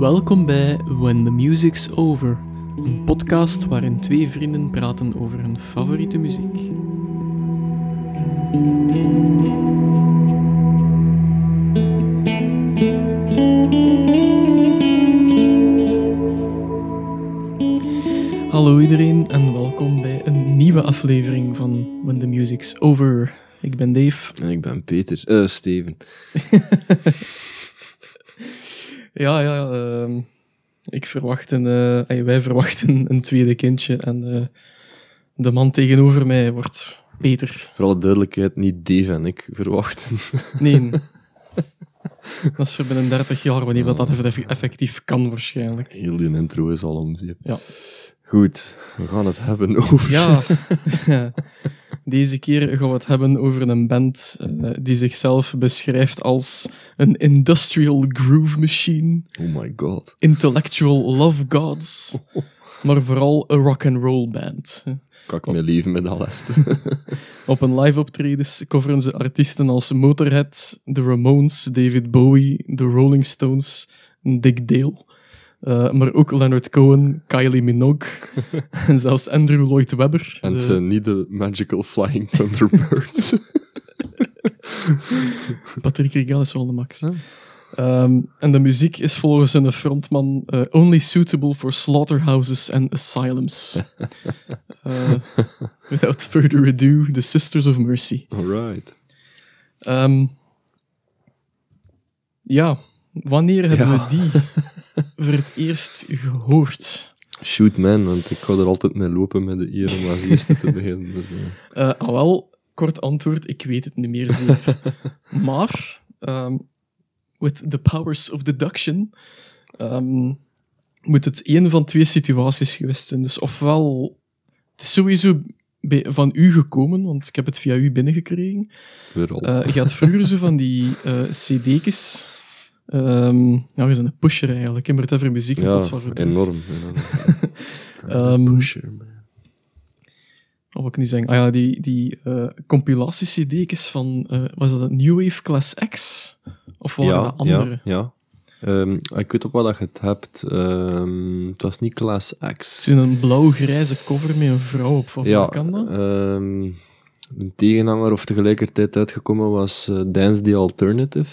Welkom bij When the Music's Over, een podcast waarin twee vrienden praten over hun favoriete muziek. Hallo iedereen en welkom bij een nieuwe aflevering van When the Music's Over. Ik ben Dave. En ik ben Peter. Eh, Steven. Ja, ja. ehm, ik verwacht een, eh, wij verwachten een tweede kindje. En eh, de man tegenover mij wordt Peter. Voor alle duidelijkheid, niet Dave en ik verwachten. Nee. dat is voor binnen 30 jaar, wanneer dat, dat eff- effectief kan, waarschijnlijk. Heel die intro is al om zeep. Ja. Goed, we gaan het hebben over... Ja. Deze keer gaan we het hebben over een band eh, die zichzelf beschrijft als een industrial groove machine, Oh my god. intellectual love gods, maar vooral een rock and roll band. Ik mijn leven met alles. Op een live optredens coveren ze artiesten als Motorhead, The Ramones, David Bowie, The Rolling Stones, Dick Dale. Eh, maar ook Leonard Cohen, Kylie Minogue en zelfs Andrew Lloyd Webber. en het zijn niet de Magical Flying Thunderbirds. Patrick Regal is wel de max. Ja. Ehm, en de muziek is volgens hun frontman eh, only suitable for slaughterhouses and asylums. Eh, without further ado, The Sisters of Mercy. Alright. Ehm, ja, wanneer hebben Ja. we die voor het eerst gehoord? Shoot man, want ik ga er altijd mee lopen met de eer om als eerste te beginnen. Dus, eh, Eh, ah, wel, kort antwoord, ik weet het niet meer zeker. maar, ehm, with the powers of deduction, ehm, moet het een van twee situaties geweest zijn. Dus ofwel, het is sowieso bij- van u gekomen, want ik heb het via u binnengekregen. weer al. Eh, je had vroeger zo van die eh cd'tjes. Ehm ja, je bent een pusher eigenlijk. Maar het over muziek in ja, plaats van enorm. enorm. Ehm, Pusher, man. Wat wil ik nu zeggen? Ah ja, die, die eh compilatie-cd'tjes van... eh, was dat een New Wave Class X? Of waren ja, dat andere? Ja, ja. Ehm, ik weet op wat je het hebt. Ehm, het was niet Class Het X. is een blauw-grijze cover met een vrouw op. Of Ja, wat kan dat? ehm, een tegenhanger of tegelijkertijd uitgekomen was eh, Dance the Alternative.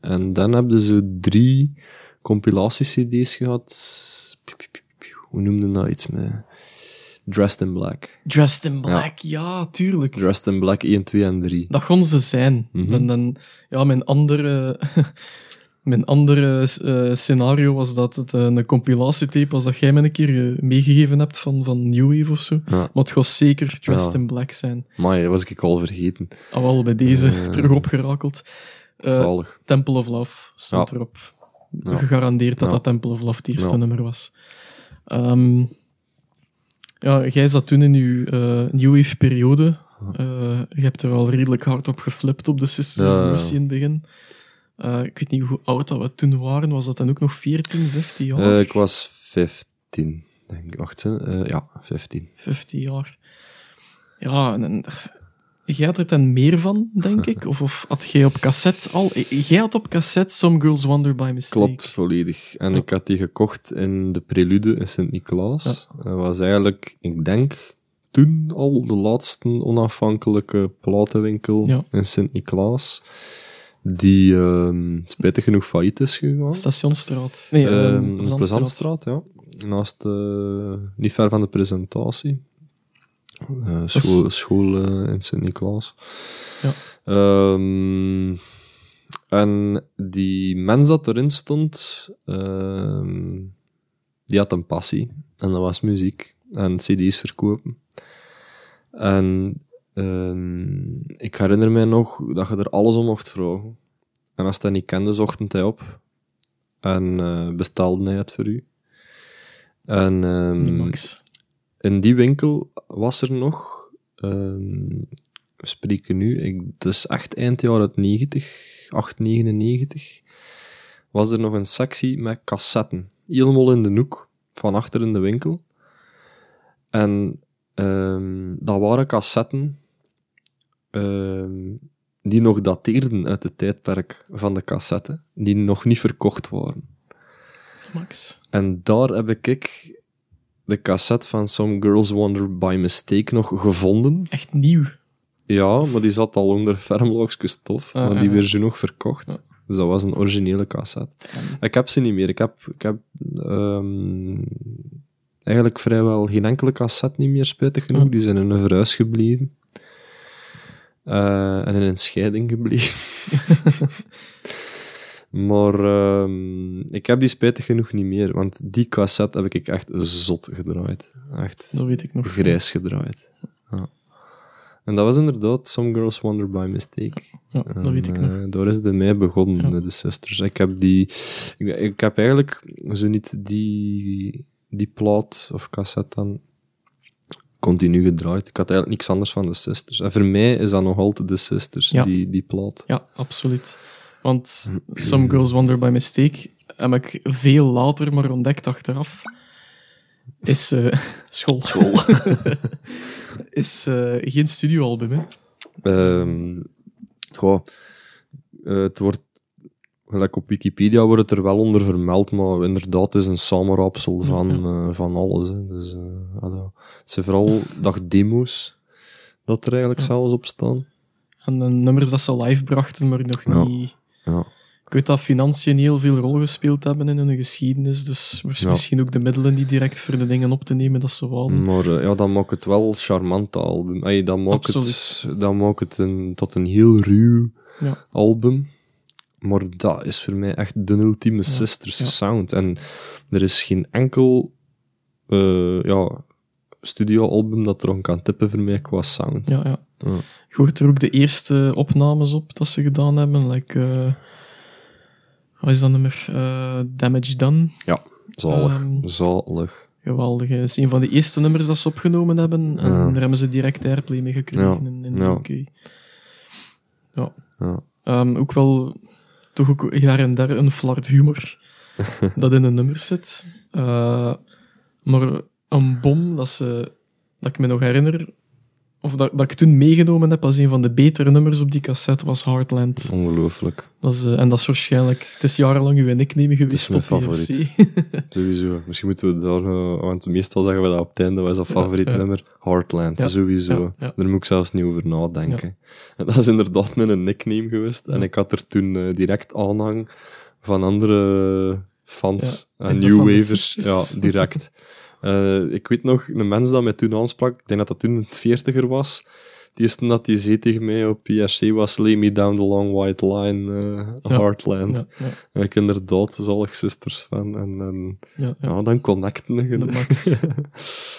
En dan hebben ze drie compilatie-cd's gehad. Hoe noemden dat iets met? Dressed in Black. Dressed in Black, ja, tuurlijk. Dressed in Black 1, 2 en 3. Dat kon ze zijn. Mhm. dan, dan, ja, mijn andere, mijn andere eh, scenario was dat het eh, een compilatietape was dat jij me een keer eh, meegegeven hebt van, van New Wave of zo. Ja. Maar het gaat zeker Dressed Ja. in Black zijn. Maar dat was ik al vergeten. Al wel bij deze terug opgerakeld. Eh. Temple of Love stond Ja. erop. Ja. Gegarandeerd dat dat Temple of Love het eerste nummer was. Ehm, ja, jij zat toen in je eh New Wave periode. Eh, je hebt er al redelijk hard op geflipt op de Sisters Ja, in het begin. Ik weet niet hoe oud dat we toen waren. Was dat dan ook nog 14, 15 jaar? Ik was 15, denk ik. Wacht, ja, 15. 15 jaar. Ja, en, en jij had er dan meer van, denk ik? Of, of had jij op cassette al... Jij had op cassette Some Girls Wonder by Mistake. Klopt, volledig. En Ja. ik had die gekocht in de Prelude in Sint-Niklaas. Dat was eigenlijk, ik denk, toen al de laatste onafhankelijke platenwinkel Ja. in Sint-Niklaas. Die ehm spijtig genoeg failliet is gegaan. Stationstraat. Nee, de Zandstraat. Plezantstraat, ja. Naast, eh, niet ver van de presentatie. Eh, is- school eh, in Sint-Niklaas. Ja. Ehm, en die mens dat erin stond, ehm, die had een passie. En dat was muziek. En cd's verkopen. En ehm, ik herinner mij nog dat je er alles om mocht vragen. En als hij niet kende, zocht hij op. En eh bestelde hij het voor u. En Max. In die winkel was er nog, ehm, we spreken nu, ik, het is echt eind jaren 90, 899, was er nog een sectie met cassetten. Helemaal in de hoek, van achter in de winkel. En ehm, dat waren cassetten ehm, die nog dateerden uit het tijdperk van de cassette, die nog niet verkocht waren. Max. En daar heb ik de cassette van Some Girls Wonder by Mistake nog gevonden. Echt nieuw. Ja, maar die zat al onder fermloogske stof. Ah, maar die ja. werd zo nog verkocht. Ja. Dus dat was een originele cassette. Ik heb ze niet meer. Ik heb, ik heb ehm, eigenlijk vrijwel geen enkele cassette niet meer, spijtig genoeg. Ja. Die zijn in een verhuis gebleven. Eh, en in een scheiding gebleven. maar ehm, ik heb die spijtig genoeg niet meer, want die cassette heb ik echt zot gedraaid. Echt Dat weet ik nog. grijs gedraaid. Ja. En dat was inderdaad Some Girls Wonder by Mistake. Ja, dat weet ik nog. eh, daar is het bij mij begonnen, Ja. met de Sisters. Ik heb die... Ik, ik heb eigenlijk zo niet die, die plaat of cassette dan continu gedraaid. Ik had eigenlijk niks anders van de Sisters. En voor mij is dat nog altijd de Sisters, Ja. die, die plaat. Ja, absoluut. Want Some Girls Wonder by Mistake heb ik veel later maar ontdekt achteraf. Is eh, school. is eh, geen studioalbum, hè? Ehm goh, eh, het wordt, gelijk op Wikipedia wordt het er wel onder vermeld, maar inderdaad, het is een samenraapsel van, van alles. Hè. Dus, het zijn vooral dag demo's dat er eigenlijk zelfs op staan. En de nummers dat ze live brachten, maar nog Ja. niet... Ja. Ik weet dat financiën heel veel rol gespeeld hebben in hun geschiedenis, dus Ja. misschien ook de middelen die direct voor de dingen op te nemen dat ze wouden. Maar eh, ja, dat maakt het wel charmant, album. Ey, dat maakt het, dat maakt het een, tot een heel ruw Ja. album. Maar dat is voor mij echt de ultieme Sisters ja. sound. En er is geen enkel eh, ja, studioalbum dat er aan kan tippen voor mij qua sound. Ja, ja. Ja. Je hoort er ook de eerste opnames op dat ze gedaan hebben, like... eh, wat is dat nummer? Eh, Damage Done. Ja, zalig. Ehm, zalig. Geweldig. Het is een van de eerste nummers dat ze opgenomen hebben. En Ja. daar hebben ze direct airplay mee gekregen Ja. in, in de Ja. UK. Ja. Ehm, ook wel, toch ook hier en daar een flart humor dat in een nummer zit. Eh, maar een bom dat, ze, dat ik me nog herinner, of dat, dat ik toen meegenomen heb als een van de betere nummers op die cassette, was Heartland. Ongelooflijk. Dat is, eh, en dat is waarschijnlijk, het is jarenlang uw nickname geweest mijn op favoriet. VRC. Sowieso. Misschien moeten we daar... eh, want meestal zeggen we dat op het einde. Wat is dat favoriet ja. nummer? Heartland. Sowieso. Daar moet ik zelfs niet over nadenken. En dat is inderdaad mijn nickname geweest. En ik had er toen eh, direct aanhang van andere fans. En is dat New Wavers. Ja, direct. Eh, ik weet nog, een mens dat mij toen aansprak, ik denk dat dat toen een veertiger was, die is toen dat die zei tegen mij op PRC was Lay Me Down the Long White Line, eh. Heartland. Ja, ja, En ik inderdaad zalig sisters van. En, en ja, dan connecten. De max. ja,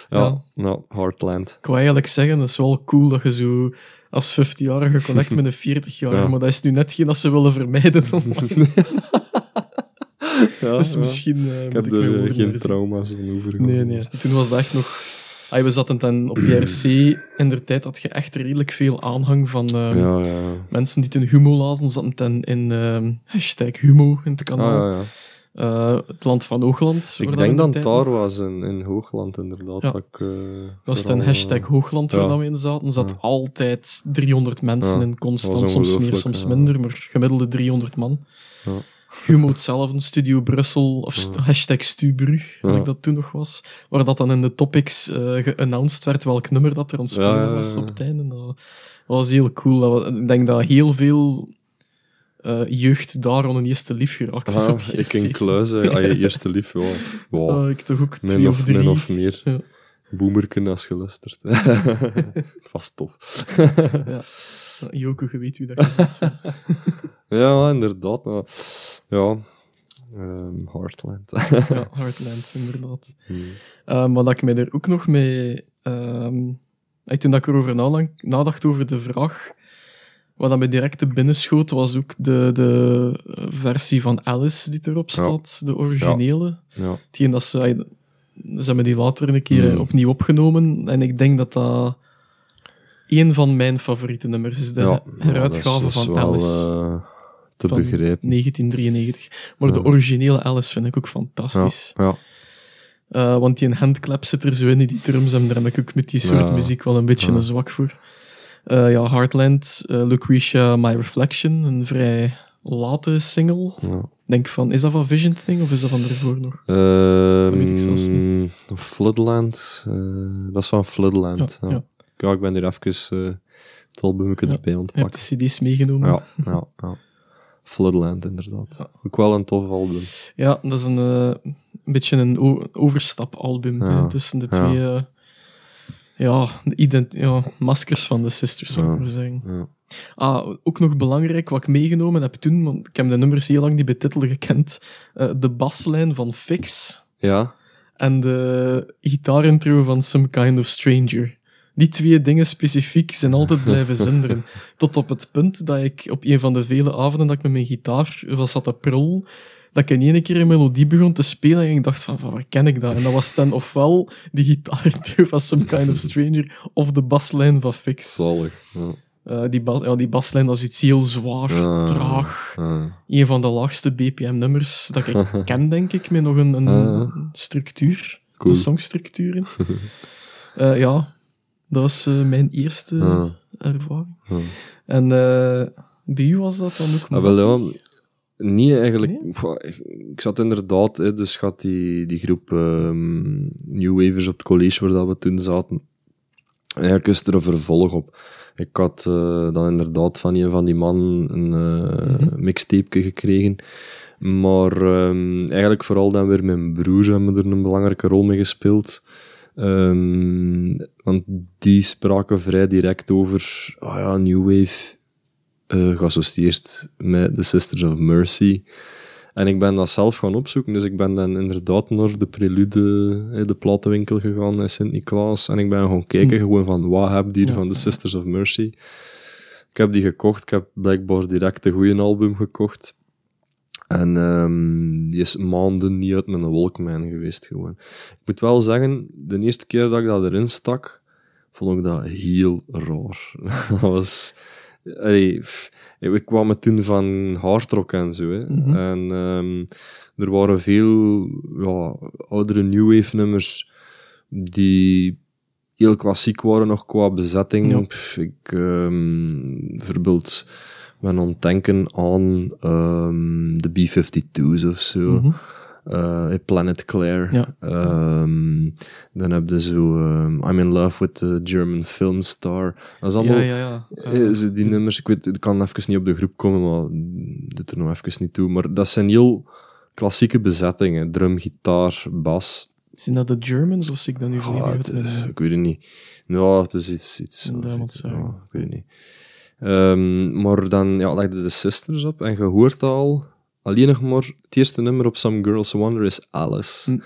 Ja. nou, Heartland. Ik wou eigenlijk zeggen, dat is wel cool dat je zo als 15-jarige connect met een 40-jarige, Ja. maar dat is nu net geen dat ze willen vermijden. Ja, dus misschien eh, Ik heb ik er eh, geen trauma's van over. Nee, nee. Toen was dat echt nog... We zaten dan op PRC. In de tijd had je echt redelijk veel aanhang van ehm, Ja, ja. mensen die toen humo lazen. Zaten dan in hashtag humo in het kanaal. Ah. Eh, het land van Hoogland. waar Ik denk dat het daar was, in, in Hoogland inderdaad. Ja. Dat ik, eh, was het een hashtag eh, Hoogland waar ja. dat we in zaten. zat Ja. altijd 300 mensen in constant. Soms meer, soms minder, maar gemiddelde 300 man. Humo hetzelfde, Studio Brussel, of st- hashtag Stubru, wat Ja. ik dat toen nog was. Waar dat dan in de topics eh geannounced werd welk nummer dat er ontsprongen was op het einde. Dat was heel cool. Dat ik denk dat heel veel eh, jeugd daar aan een eerste lief geraakt is. Ah, ik in. Kluizen, ah, je eerste lief, wow. wow. Ah, ik toch ook twee of of, drie. min of meer. Ja. Boemerken als gelusterd. het was tof. Ja. Ja, Joko, je weet wie dat zit. Ja, inderdaad. nou, ja, ehm, Heartland. ja, Heartland, inderdaad. Hmm. Um, wat ik mij er ook nog mee... ehm, eh, toen dat ik erover nalang- nadacht over de vraag, wat dat mij direct te binnen schoot, was ook de, de eh, versie van Alice die erop Ja. staat, de originele. ja. Hetgeen dat ze... eh, Ze hebben die later een keer eh, Hmm. opnieuw opgenomen, en ik denk dat dat een van mijn favoriete nummers is, de ja, heruitgave dat van wel, Alice. eh, te van begrijpen. 1993. Maar de originele Alice vind ik ook fantastisch. ja. Eh, want die handclap zit er zo in, die drums, en daar heb ik ook met die soort muziek wel een beetje een zwak voor. Eh, ja, Heartland, Lucretia, My Reflection, een vrij late single. ja. denk van, is dat van Vision Thing of is dat van ervoor nog? Ehm weet ik zelfs Floodland. eh, dat is van Floodland. Ja, ja. Ja, ik ben hier even uh, het album Je hebt pakken. de cd's meegenomen. Ja, ja, ja. Floodland, inderdaad. Ja. Ook wel een tof album. Ja, dat is een, eh, een beetje een overstapalbum Ja. hè, tussen de Ja. twee eh, ja, de ja, maskers van de sisters, zou ik Ja. maar zeggen. Ja. Ah, ook nog belangrijk, wat ik meegenomen heb toen, want ik heb de nummers heel lang niet bij titel gekend, de baslijn van Fix Ja, en de gitaarintro van Some Kind of Stranger. Die twee dingen specifiek zijn altijd blijven zinderen. Tot op het punt dat ik op een van de vele avonden dat ik met mijn gitaar was zat te prul, dat ik in ene keer een melodie begon te spelen en ik dacht van, van waar ken ik dat? En dat was dan ofwel die gitaarintro van Some Kind of Stranger of de baslijn van Fix. zalig. Ja. Eh, die, bas, ja, die baslijn dat is iets heel zwaar, traag. Ja. Een van de laagste BPM-nummers dat ik ken, denk ik, met nog een, een structuur, Cool. een songstructuur in. Eh, ja, dat was eh, mijn eerste Ja. ervaring. Ja. En eh, bij u was dat dan ook Ah, wel ja, niet eigenlijk. Nee? Pff, Ik, zat inderdaad, hè, dus gaat die, die groep ehm, New Wavers op het college waar dat we toen zaten. En eigenlijk is er een vervolg op. Ik had eh, dan inderdaad van een van die mannen een eh Mhm. mixtape gekregen. Maar ehm, eigenlijk vooral dan weer mijn broer hebben er een belangrijke rol mee gespeeld. Ehm, want die spraken vrij direct over ah ja, New Wave eh, geassocieerd met The Sisters of Mercy. En ik ben dat zelf gaan opzoeken, dus ik ben dan inderdaad naar de Prelude, de platenwinkel gegaan in Sint-Niklaas. En ik ben gaan kijken gewoon van, wat heb die Ja. van The Sisters of Mercy? Ik heb die gekocht, ik heb blijkbaar direct een goede album gekocht. En ehm, die is maanden niet uit mijn Walkman geweest gewoon. Ik moet wel zeggen, de eerste keer dat ik dat erin stak, vond ik dat heel raar. dat was... Allee, pff, ik kwam het toen van hardrock en zo. Hè. Mhm. En ehm, er waren veel ja, oudere new wave nummers die heel klassiek waren nog qua bezetting. Pff, ik ehm, bijvoorbeeld ben aan het denken aan ehm, de B-52's of zo. Mhm. Eh, Planet Claire. Ja. Ehm, dan heb je zo ehm, I'm in Love with the German Film Star. Dat is allemaal... Ja, ja, ja. Ze- die nummers, ik, weet, ik kan even niet op de groep komen, maar dit er nog even niet toe. Maar dat zijn heel klassieke bezettingen. Drum, gitaar, bas. Zijn dat de Germans of zie ik dat nu Ah, eh, ik weet het niet. Ja, het is iets... iets ja, ik weet het niet. Ehm, maar dan ja, legde de Sisters op en je hoort al... Alleen nog maar... Het eerste nummer op Some Girls Wonder is Alice. Hm.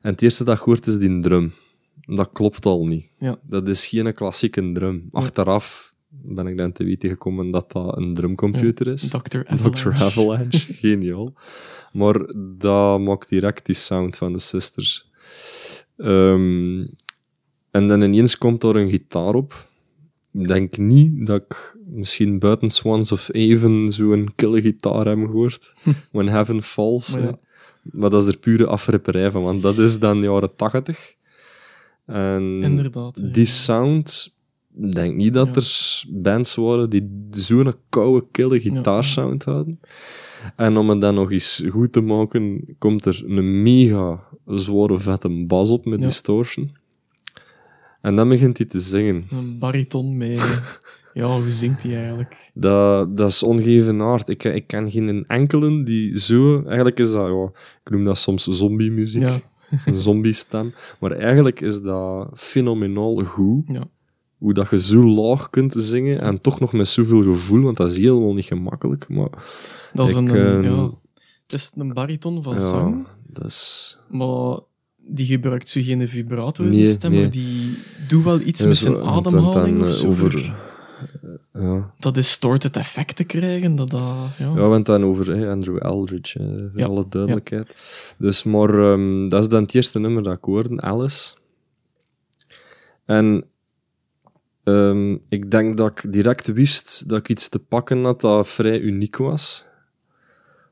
En het eerste dat je hoort is die drum. Dat klopt al niet. Ja. Dat is geen klassieke drum. Achteraf ben ik dan te weten gekomen dat dat een drumcomputer is. Dr. Avalanche. Dr. Avalanche, geniaal. Maar dat maakt direct die sound van de Sisters. Ehm, en dan ineens komt er een gitaar op. Ik denk niet dat ik misschien buiten Swans of Even zo'n kille gitaar heb gehoord. When Heaven Falls. Maar ja. Maar dat is er pure afripperij van, want dat is dan jaren tachtig. En Inderdaad. ja. die sound, ik denk niet dat Ja. er bands waren die zo'n koude, kille gitaarsound hadden. En om het dan nog eens goed te maken, komt er een mega zware, vette bas op met distortion. En dan begint hij te zingen. Een bariton met... ja, hoe zingt hij eigenlijk? Dat, dat is ongevenaard. Ik, ik ken geen enkele die zo... Eigenlijk is dat, ja, ik noem dat soms zombie-muziek. Ja, Een zombie-stem. Maar eigenlijk is dat fenomenaal goed. ja. Hoe dat je zo laag kunt zingen en toch nog met zoveel gevoel, want dat is helemaal niet gemakkelijk. Maar Dat is Ik, een... ehm, ja, het is een bariton van zang, dat is... maar die gebruikt zo geen vibrato in Nee, de stem, nee. maar die doet wel iets Ja, met zijn ademhaling dan, of eh, zo. over- voor Ja. Dat distorted effect te krijgen, dat dat... Ja. Ja, want dan over Andrew Eldridge, hè, voor Ja, alle duidelijkheid. Dus, maar ehm, dat is dan het eerste nummer dat ik hoorde, Alice. En ehm, ik denk dat ik direct wist dat ik iets te pakken had dat vrij uniek was.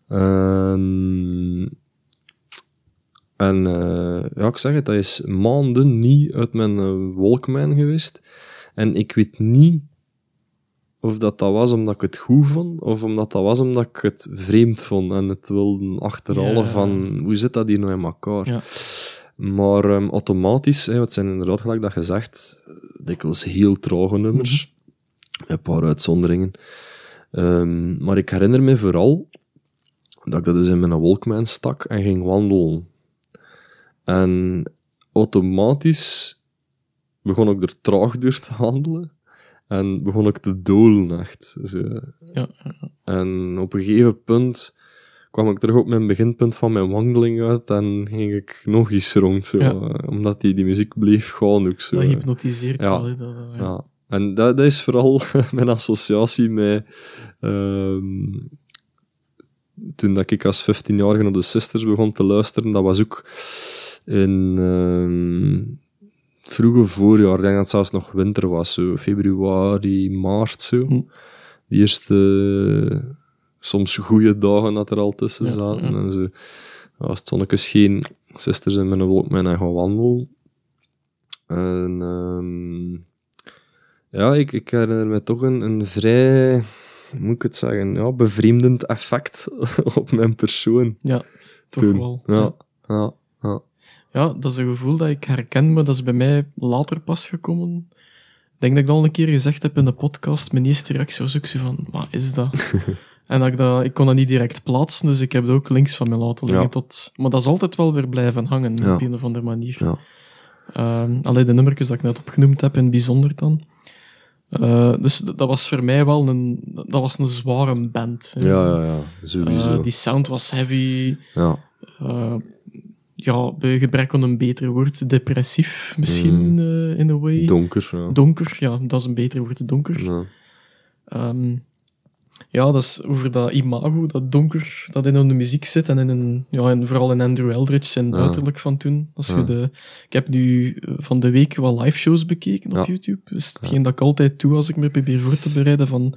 Ehm, en eh, ja, ik zeg het, dat is maanden niet uit mijn eh, Walkman geweest. En ik weet niet of dat dat was omdat ik het goed vond, of omdat dat was omdat ik het vreemd vond en het wilde achterhalen van hoe zit dat hier nou in elkaar. Ja. Maar ehm, automatisch, hè, het zijn inderdaad gelijk dat gezegd, dikwijls heel trage nummers. Een paar uitzonderingen. Ehm, maar ik herinner me vooral dat ik dat dus in mijn Walkman stak en ging wandelen. En automatisch begon ik er traag door te wandelen. En begon ik te dolen, echt. Zo. Ja, En op een gegeven punt kwam ik terug op mijn beginpunt van mijn wandeling uit en ging ik nog eens rond, zo, Ja. eh, omdat die, die muziek bleef gaan ook zo. dat hypnotiseert Ja. wel. Dat, eh, ja. En dat, dat is vooral mijn associatie met... ehm, toen dat ik als 15-jarige naar de Sisters begon te luisteren, dat was ook in ehm, vroege voorjaar. Ik denk dat het zelfs nog winter was, zo februari, maart, zo. Hm. De eerste, soms goede dagen dat er al tussen Ja, zaten. ja. En zo. Als het zonneke scheen, Sisters in mijn Walkman en gaan wandelen. En ehm, ja, ik, ik herinner me toch een, een vrij, hoe moet ik het zeggen, ja, bevreemdend effect op mijn persoon. Ja, toch toen. wel. Ja, ja, ja. Dat is een gevoel dat ik herken, maar dat is bij mij later pas gekomen. Ik denk dat ik dat al een keer gezegd heb in de podcast. Mijn eerste reactie was ook zo van, wat is dat? en dat ik, dat, ik kon dat niet direct plaatsen, dus ik heb het ook links van mij laten liggen. Ja. Tot, maar dat is altijd wel weer blijven hangen, Ja. op een of andere manier. Ja. Ehm, alleen de nummertjes dat ik net opgenoemd heb, in het bijzonder dan. Eh, dus dat was voor mij wel een, dat was een zware band. hè. Ja, ja, ja, sowieso. Eh, die sound was heavy. ja. Ja, bij gebrek aan een beter woord, depressief misschien, eh, in a way. Mm. Donker, ja. Donker, ja, dat is een beter woord, donker. Ja. Ehm, ja, dat is over dat imago, dat donker, dat in de muziek zit en in een, ja, en vooral in Andrew Eldridge zijn Ja. uiterlijk van toen. Als je de, ik heb nu eh, van de week wat live shows bekeken op. YouTube. Dus hetgeen dat ik altijd doe als ik me probeer voor te bereiden van,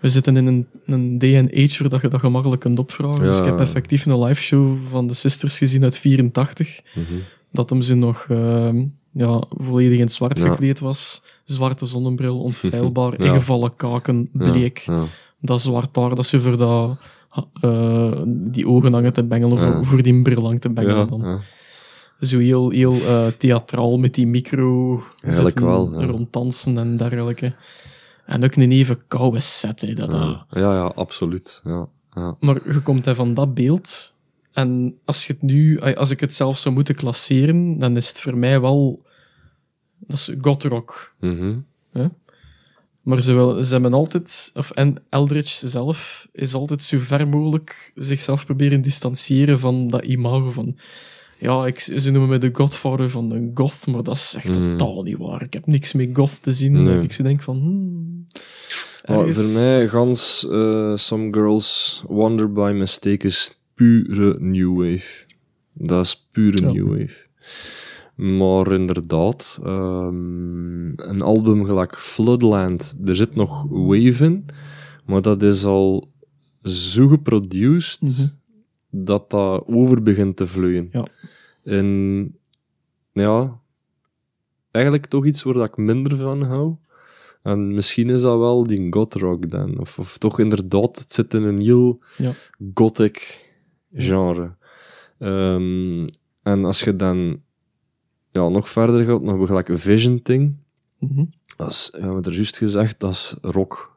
we zitten in een, een day and age waar dat je dat gemakkelijk kunt opvragen. Dus ik heb effectief een live show van de Sisters gezien uit 84 Mhm. dat hem ze nog ehm, ja, volledig in het zwart Ja. gekleed was. Zwarte zonnebril, onfeilbaar, Ja. ingevallen kaken, bleek. Dat zwart haar, dat ze voor dat, eh, die ogen hangen te bengelen, of Ja. voor die bril hangen te bengelen. dan. Zo heel, heel eh, theatraal met die micro zitten wel, ja. ronddansen en dergelijke. En ook een even koude set. Hè, dat, Ja, ja, ja, absoluut. Ja, ja. Maar je komt hè, van dat beeld. En als, je het nu, als ik het zelf zou moeten klasseren, dan is het voor mij wel. Dat is gothrock. Mhm. Maar ze, wil, ze hebben altijd, of en Eldridge zelf, is altijd zo ver mogelijk zichzelf proberen distancieren van dat imago van. Ja, ik, ze noemen me de godfather van de goth, maar dat is echt Mm. totaal niet waar. Ik heb niks met goth te zien. Nee. Ik zo denk van. Hmm, voor mij, gans eh, Some Girls Wonder by Mistake is pure New Wave. Dat is pure Ja. New Wave. Maar inderdaad, ehm, een album gelijk Floodland, er zit nog wave in, maar dat is al zo geproduced Mhm. dat dat over begint te vloeien. Ja. En ja, eigenlijk toch iets waar dat ik minder van hou. En misschien is dat wel die gothrock dan. Of, of toch inderdaad, het zit in een heel Ja. gothic genre. Ehm, en als je dan ja, nog verder gaat, nog gelijk een Vision Thing. Mhm. Dat is, we hebben er juist gezegd, dat is rock.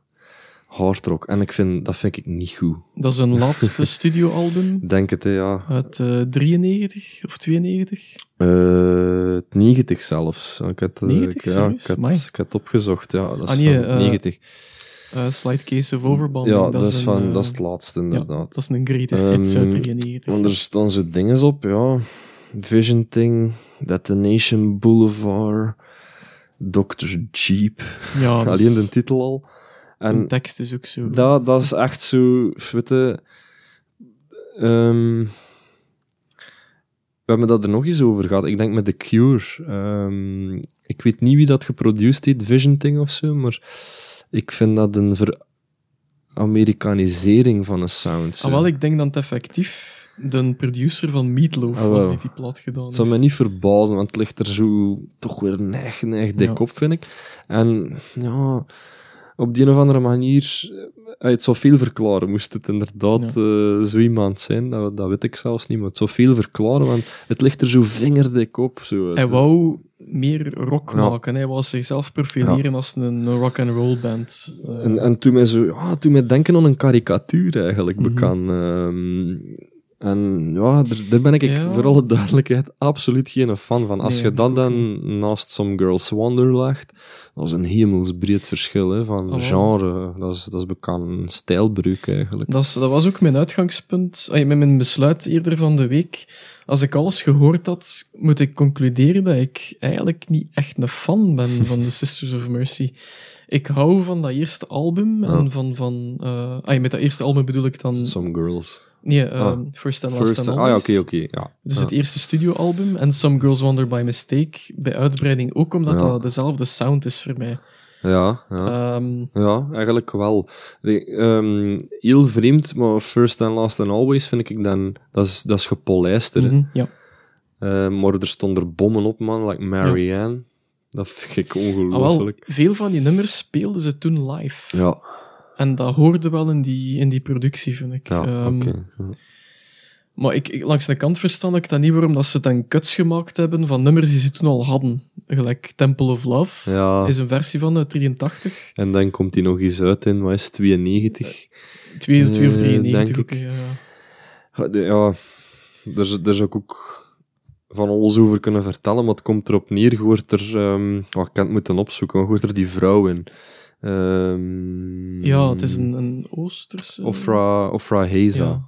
Hard rock. En ik vind, dat vind ik niet goed. Dat is hun laatste studioalbum Denk het, hè, ja. uit eh 93 of 92. Eh 90 zelfs. Ik had, eh, 90? ik, ja, ik had, Amai. ik had opgezocht, ja. Dat is Ah, nee, van eh, 90. Eh Slide Case of Overbanding. Ja, dat, is, een, van, eh, dat is het laatste, ja, inderdaad. dat is een greatest hits uit Ehm, 93. Want er staan zo dingen op, ja. Vision Thing, Detonation Boulevard, Dr. Jeep. ja, Alleen de titel al. Een En tekst is ook zo. dat, dat is echt zo, weet je, ehm, we hebben dat er nog eens over gehad. Ik denk met The Cure. Ehm, ik weet niet wie dat geproduceerd heeft, Vision Thing of zo, maar ik vind dat een ver-Amerikanisering van een sound. Ah, wel, ik denk dat het effectief de producer van Meatloaf Ah, was die die plaat gedaan Het zou me niet verbazen, want het ligt er zo toch weer neig, neig dik Ja. op, vind ik. En ja, op die een of andere manier, eh, het zou veel verklaren. Moest het inderdaad eh, zo iemand zijn, dat, dat weet ik zelfs niet, maar het zou veel verklaren, want het ligt er zo vingerdik op. Zo. Hij Het- wou meer rock Ja. maken. Hij wou zichzelf profileren als een, een rock-and-roll band. Eh, En, en toen mij zo, ja, toen mij denken aan een karikatuur eigenlijk bekend. Ehm, en ja, daar, daar ben ik Ja. voor alle duidelijkheid absoluut geen fan van. Als Nee, je dat dan naast Some Girls Wonder legt, dat is een hemelsbreed verschil hè, van Ah, genre. Dat is, dat is bekend een stijlbreuk eigenlijk. Dat, is- dat was ook mijn uitgangspunt. Ay, met mijn besluit eerder van de week. Als ik alles gehoord had, moet ik concluderen dat ik eigenlijk niet echt een fan ben van The Sisters of Mercy. Ik hou van dat eerste album. En Ja. van, van, eh, ay, met dat eerste album bedoel ik dan... Some Girls. Nee, ehm, Ah. First and Last First, and ah ja, Always. oké, oké. ja. Dus Ja. het eerste studioalbum. En Some Girls Wonder by Mistake. Bij uitbreiding ook, omdat Ja. dat dezelfde sound is voor mij. Ja, ja. Ehm, Ja, eigenlijk wel. Ehm, heel vreemd, maar First and Last and Always vind ik dan... Dat is, dat is gepolijster, mhm, ja. Eh, maar er stonden bommen op, man, like Marianne. Dat vind ik Ah, wel, ongelooflijk. veel van die nummers speelden ze toen live. ja, En dat hoorde wel in die, in die productie, vind ik. ja, Ehm. Ja. Maar ik, ik- langs de kant verstand ik dat niet waarom dat ze dan cuts gemaakt hebben van nummers die ze toen al hadden. Gelijk Temple of Love Ja, is een versie van uit 83. en dan komt hij nog eens uit in, wat is het, 92? Twee, twee of Eh, 93 denk ook. ik. Ja. Ja, ja daar, is- ook van alles over kunnen vertellen, maar het komt erop neer, je hoort er... ehm wat ik kan het moeten opzoeken, maar je hoort er die vrouw in. Ehm, ja, het is een, een Oosterse... Ofra, Ofra Heza. Ja.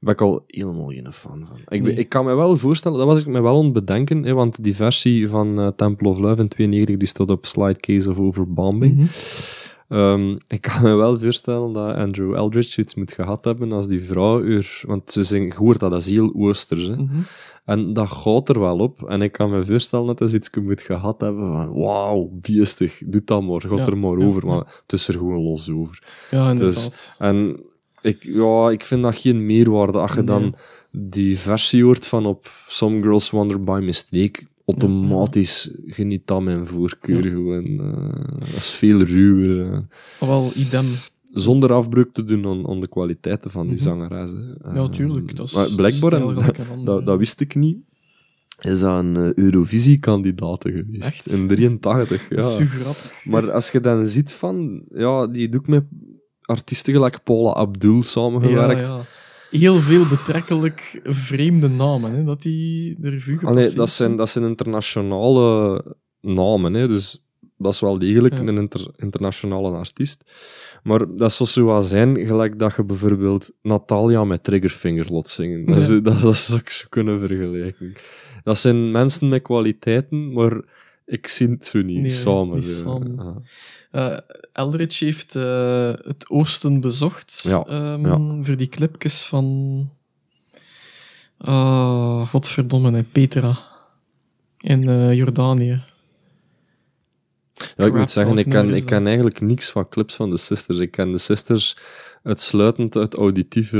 ben ik al helemaal geen fan van. Ik, Nee. ik kan me wel voorstellen, dat was ik me wel aan het bedenken, hè, want die versie van eh, Temple of Love in 92 die stond op Slide Case of Overbombing. Mhm. Ehm, ik kan me wel voorstellen dat Andrew Eldridge iets moet gehad hebben als die vrouw er... Want ze zingen, hoort dat, dat is heel oosters, hè. Mhm. En dat gaat er wel op. En ik kan me voorstellen dat hij iets moet gehad hebben van wauw, biestig, doe dat maar, gaat Ja, er maar ja, over. ja. Maar het is er gewoon los over. Ja, Dus- inderdaad. En ik, ja, ik vind dat geen meerwaarde. Als je Nee. dan die versie hoort van op Some Girls Wonder by Mistake, automatisch geniet dat mijn voorkeur gewoon. eh, dat is veel ruwer. eh, Maar wel, idem. zonder afbreuk te doen aan, aan de kwaliteiten van die Mhm. zangeres. hè. Ja, Eh, tuurlijk. Dat is blijkbaar, en dat, dat wist ik niet, is dat een eh, Eurovisie-kandidaat geweest. Echt? In 83, ja. Dat is. Maar als je dan ziet van, ja, die doet met artiesten gelijk Paula Abdul samengewerkt. Ja, ja. Heel veel betrekkelijk vreemde namen, hè, dat die de revue Allee, gepasseerd dat, zijn, dat zijn internationale namen, hè, dus dat is wel degelijk Ja. een inter- internationale artiest. Maar dat zou zo wel zijn, gelijk dat je bijvoorbeeld Natalia met Triggerfinger laat zingen. Dat, Ja. dat, dat zou ik zo kunnen vergelijken. Dat zijn mensen met kwaliteiten, maar ik zie het zo niet Nee, samen. niet zo. samen. Ja. Eh, Eldridge heeft eh, het oosten bezocht Ja, ehm, ja. voor die clipjes van... ah godverdomme, Petra. In eh, Jordanië. Ja, ik moet zeggen, ik ken, ik ken eigenlijk niks van clips van de Sisters. Ik ken de Sisters uitsluitend uit auditieve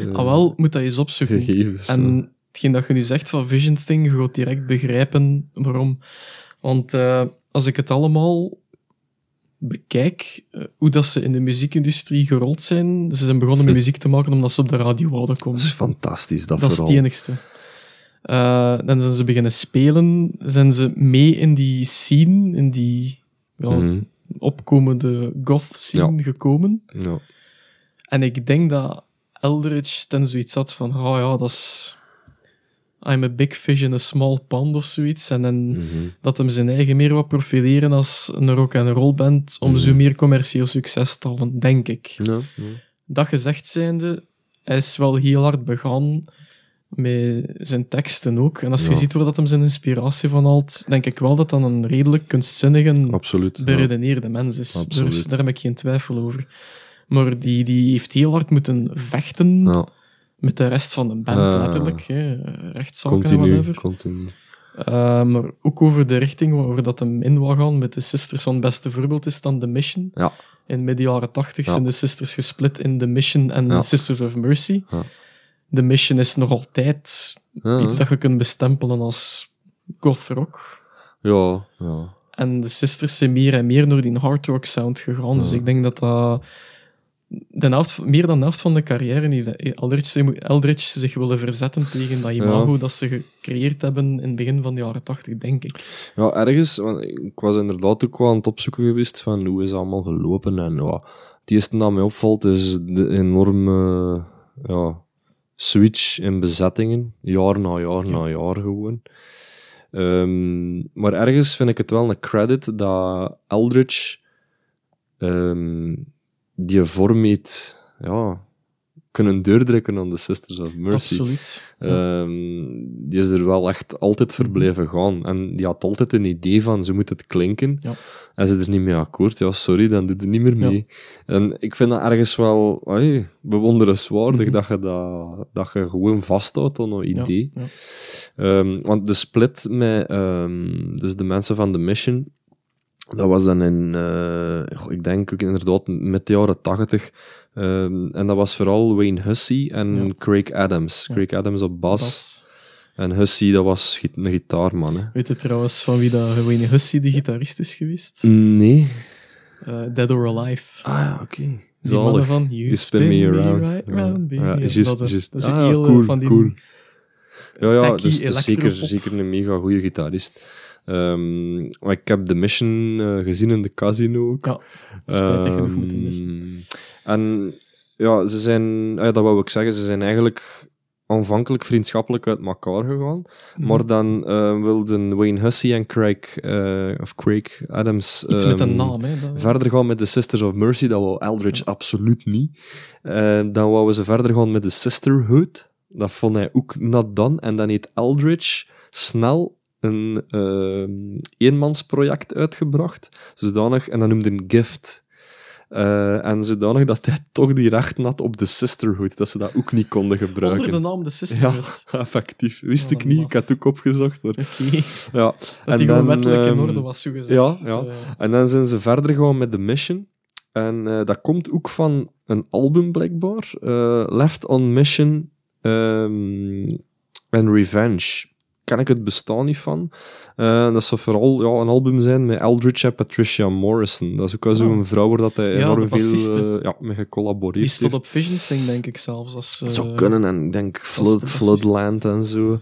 eh, ah wel, moet dat eens opzoeken. gegevens. En hetgeen dat je nu zegt van Vision Thing, je gaat direct begrijpen waarom. Want als ik het allemaal bekijk, eh, hoe dat ze in de muziekindustrie gerold zijn, ze zijn begonnen met muziek te maken omdat ze op de radio wouden komen. Dat is fantastisch, dat, Dat is vooral. het enigste. Eh, dan zijn ze beginnen spelen, zijn ze mee in die scene, in die ja, Mhm. opkomende goth scene gekomen. Ja. En ik denk dat Eldridge ten zoiets had van, oh ja, dat is... I'm a big fish in a small pond of zoiets. En dan Mhm. dat hem zijn eigen meer wat profileren als een rock and roll band om Mhm. zo meer commercieel succes te halen, denk ik. Ja, ja. Dat gezegd zijnde, hij is wel heel hard begaan met zijn teksten ook. En als je ziet waar dat hem zijn inspiratie van haalt, denk ik wel dat dat een redelijk kunstzinnige, Absoluut. beredeneerde mens is. Absoluut. Dus daar heb ik geen twijfel over. Maar die, die heeft heel hard moeten vechten Ja. Met de rest van de band, Ah. letterlijk. Hè. Rechtszaken en Continu, whatever. continu. Uh, maar ook over de richting waar dat hem in wil gaan met de Sisters. Van het beste voorbeeld is dan The Mission. Ja. In midden jaren tachtig Ja. zijn de Sisters gesplit in The Mission en Ja. Sisters of Mercy. Ja. The Mission is nog altijd Ja, iets dat je kunt bestempelen als goth rock. ja, ja. En de sisters zijn meer en meer door die hard rock sound gegaan. Dus ik denk dat dat... De helft, meer dan de helft van de carrière heeft Eldritch, Eldritch zich willen verzetten tegen dat imago dat ze gecreëerd hebben in het begin van de jaren tachtig, denk ik. Ja, ergens, want ik was inderdaad ook wel aan het opzoeken geweest van hoe is het allemaal gelopen. En ja, het eerste dat mij opvalt is de enorme ja, switch in bezettingen, jaar na jaar na jaar gewoon. Ehm, maar ergens vind ik het wel een credit dat Eldritch ehm, die vorm heeft ja, kunnen doordrukken aan de Sisters of Mercy. Absoluut. Ehm, die is er wel echt altijd verbleven gaan. En die had altijd een idee van, zo moet het klinken. Ja. En ze er niet mee akkoord, ja, sorry, dan doet het niet meer Ja. mee. En ik vind dat ergens wel ai, bewonderenswaardig Mhm. dat, je dat, dat je gewoon vasthoudt aan een idee. ja. Ehm, want de split met ehm, dus de mensen van The Mission, dat was dan in, eh, ik denk ook inderdaad met de jaren tachtig. Ehm, en dat was vooral Wayne Hussey en Ja. Craig Adams. Ja. Craig Adams op bas. Bas. En Hussey, dat was een gitaarman. Hè. Weet je trouwens van wie dat Wayne Hussey de gitarist is geweest? Nee. Eh, Dead or Alive. Ah ja, oké. Die mannen Zalig. van You You spin me around. right Ja. round, baby. Ja, Dat- juist, dat, juist. dat is Ah, cool, van die cool. Ja, ja, dus, dus zeker, zeker een mega goede gitarist. Ehm, maar ik heb The Mission eh, gezien in de casino ook. Ja, spijtig genoeg Ehm, moeten missen. En ja, ze zijn, ah ja, dat wou ik zeggen, ze zijn eigenlijk aanvankelijk vriendschappelijk uit elkaar gegaan. Mhm. Maar dan eh, wilden Wayne Hussey en Craig, eh, of Craig Adams Iets met een ehm, naam, hè. dat- verder gaan met de Sisters of Mercy. Dat wou Eldridge absoluut niet. Dan wouden ze verder gaan met de Sisterhood. Dat vond hij ook not done. En dan heeft Eldridge snel een ehm, eenmansproject uitgebracht. Zodanig, en dat noemde een gift. Eh, en zodanig dat hij toch die rechten had op de Sisterhood. Dat ze dat ook niet konden gebruiken. Onder de naam de Sisterhood. Effectief. Wist Ja, ik niet. Ik had het ook opgezocht. Maar, Oké. ja. Dat die gewoon dan, wettelijk in ehm, orde was, zo gezegd. ja, ja. En dan zijn ze verder gegaan met de Mission. En eh, dat komt ook van een album, blijkbaar. Eh, Left on Mission ehm, en Revenge. Ken ik het bestaan niet van. Eh, dat zou vooral ja, een album zijn met Eldridge en Patricia Morrison. Dat is ook wel Oh. zo'n vrouw waar dat hij Ja, enorm veel eh, ja, mee gecollaboreerd Die stond heeft. op Vision Thing, denk ik zelfs. Als, eh, zou kunnen, en ik denk Flood, de. Floodland en zo.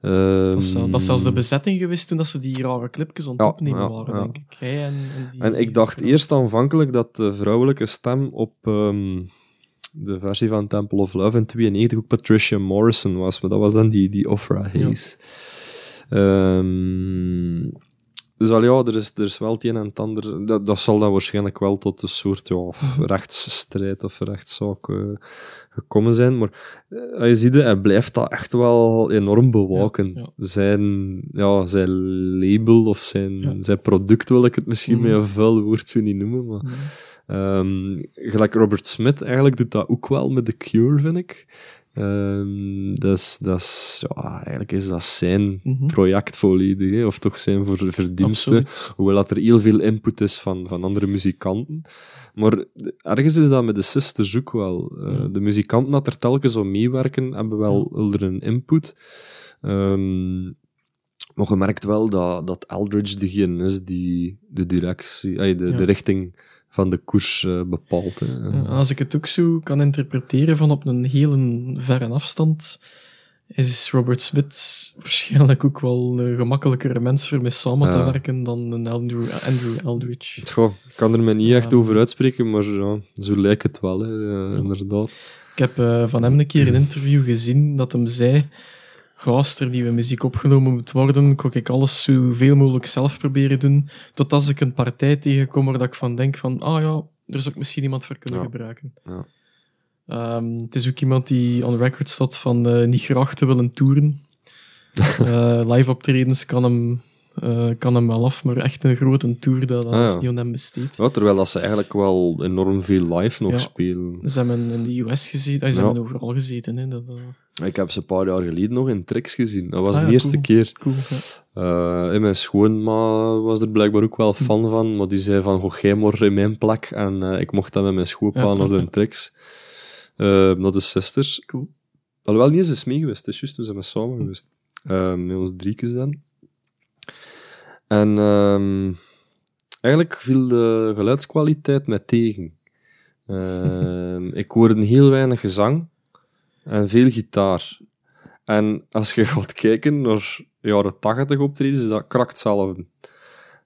Dat is, dat is zelfs de Ehm, bezetting geweest toen dat ze die rare clipjes aan het Ja, opnemen ja, waren, ja. denk ik. En, en, die, En ik dacht eerst aanvankelijk dat de vrouwelijke stem op ehm, de versie van Temple of Love in 92 ook Patricia Morrison was, maar dat was dan die, die Ofra Hayes. Ehm, dus al ja, er is, er is wel het een en het ander. Dat, dat zal dan waarschijnlijk wel tot een soort ja, of rechtsstrijd of rechtszaak eh, gekomen zijn. Maar eh, je ziet, hij blijft dat echt wel enorm bewaken. Ja, ja. Zijn, ja, zijn label of zijn, Ja. zijn product wil ik het misschien Mhm. met een vuil woord zo niet noemen. Maar, Ehm, gelijk Robert Smith eigenlijk doet dat ook wel met The Cure, vind ik. Ehm, dat is, dat is, ja, eigenlijk is dat zijn Mhm. project volledig, of toch zijn voor verdiensten. Absoluut. Hoewel dat er heel veel input is van, van andere muzikanten. Maar ergens is dat met de sisters ook wel. Eh. De muzikanten dat er telkens om meewerken, hebben wel wel een input. Ehm, maar je merkt wel dat, dat Eldridge degene is die de directie, ay, de, Ja. de richting van de koers eh, bepaalt. Hè. Als ik het ook zo kan interpreteren van op een hele verre afstand, is Robert Smith waarschijnlijk ook wel een gemakkelijkere mens voor mee samen te werken dan een Andrew, Andrew Eldridge. Goh, ik kan er me niet echt Ja. over uitspreken, maar ja, zo lijkt het wel, hè, eh, inderdaad. Ik heb eh, van hem een keer een interview gezien dat hem zei: "Goh, als er nieuwe muziek opgenomen moet worden, kan ik alles zoveel mogelijk zelf proberen doen. Tot als ik een partij tegenkom waar dat ik van denk: van, ah ja, er zou ik misschien iemand voor kunnen Ja. gebruiken. Ja. Ehm, het is ook iemand die on record staat van eh, niet graag te willen toeren. Eh, live optredens kan hem, eh, kan hem wel af, maar echt een grote tour, dat, dat Ah, is ja. hem besteed. Ja, terwijl dat ze eigenlijk wel enorm veel live nog Ja. spelen. Ze hebben in de US gezeten, ah, ze hebben overal gezeten. Hè, dat, Ik heb ze een paar jaar geleden nog in Tricks gezien. Dat was Ah, de eerste cool. keer. cool. Eh, en mijn schoonma was er blijkbaar ook wel fan van, maar die zei van, goh, jij maar in mijn plek. En eh, ik mocht dan met mijn schoonpa naar de. Tricks. Eh, naar de sisters. Cool. Alhoewel, niet eens is mee geweest. Het is juist, we zijn samen geweest. Eh, met ons driekes dan. En ehm, eigenlijk viel de geluidskwaliteit mij tegen. Ehm, ik hoorde heel weinig gezang en veel gitaar. En als je gaat kijken naar jaren 80 optredens, is dat krakt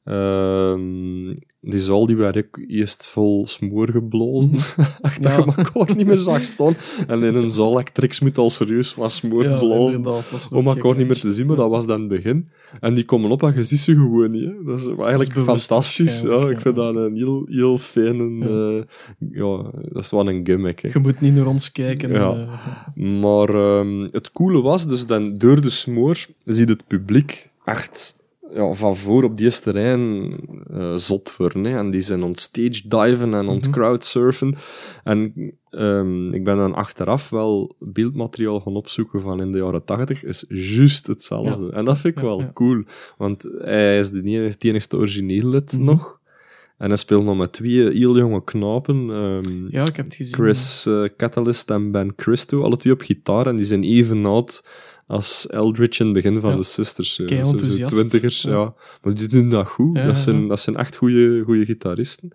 Ehm, die zaal die werd eerst vol smoor geblazen. Echt dat Ja. je elkaar niet meer zag staan. En in een zaal like, tricks moet al serieus van smoor Ja, blazen. Om ook elkaar niet meer te zien, maar dat was dan het begin. En die komen op en je ziet ze gewoon niet. Hè. Dat is eigenlijk fantastisch. Ja, ik vind dat een heel, heel fijne... Ja. eh, ja, dat is wel een gimmick. Hè. Je moet niet naar ons kijken. Ja. eh. Maar ehm, het coole was, dus dan door de smoor ziet het publiek echt ja, van voor op die eerste terrein eh, zot worden. Hè. En die zijn on stage diven en on Mhm. crowdsurfen. En ehm, ik ben dan achteraf wel beeldmateriaal gaan opzoeken van in de jaren tachtig. Is juist hetzelfde. En dat vind ik Ja, wel ja. cool. Want hij is de enigste origineel lid Mhm. nog. En hij speelt nog met twee heel jonge knapen. ehm, Ja, ik heb het gezien. Chris eh, Catalyst en Ben Christo, alle twee op gitaar. En die zijn even oud als Eldritch in het begin van Ja. de Sisters. eh, Kei zo- twintigers, ja. Ja. Maar die doen dat goed. Ja, dat, zijn, dat zijn echt goede gitaristen.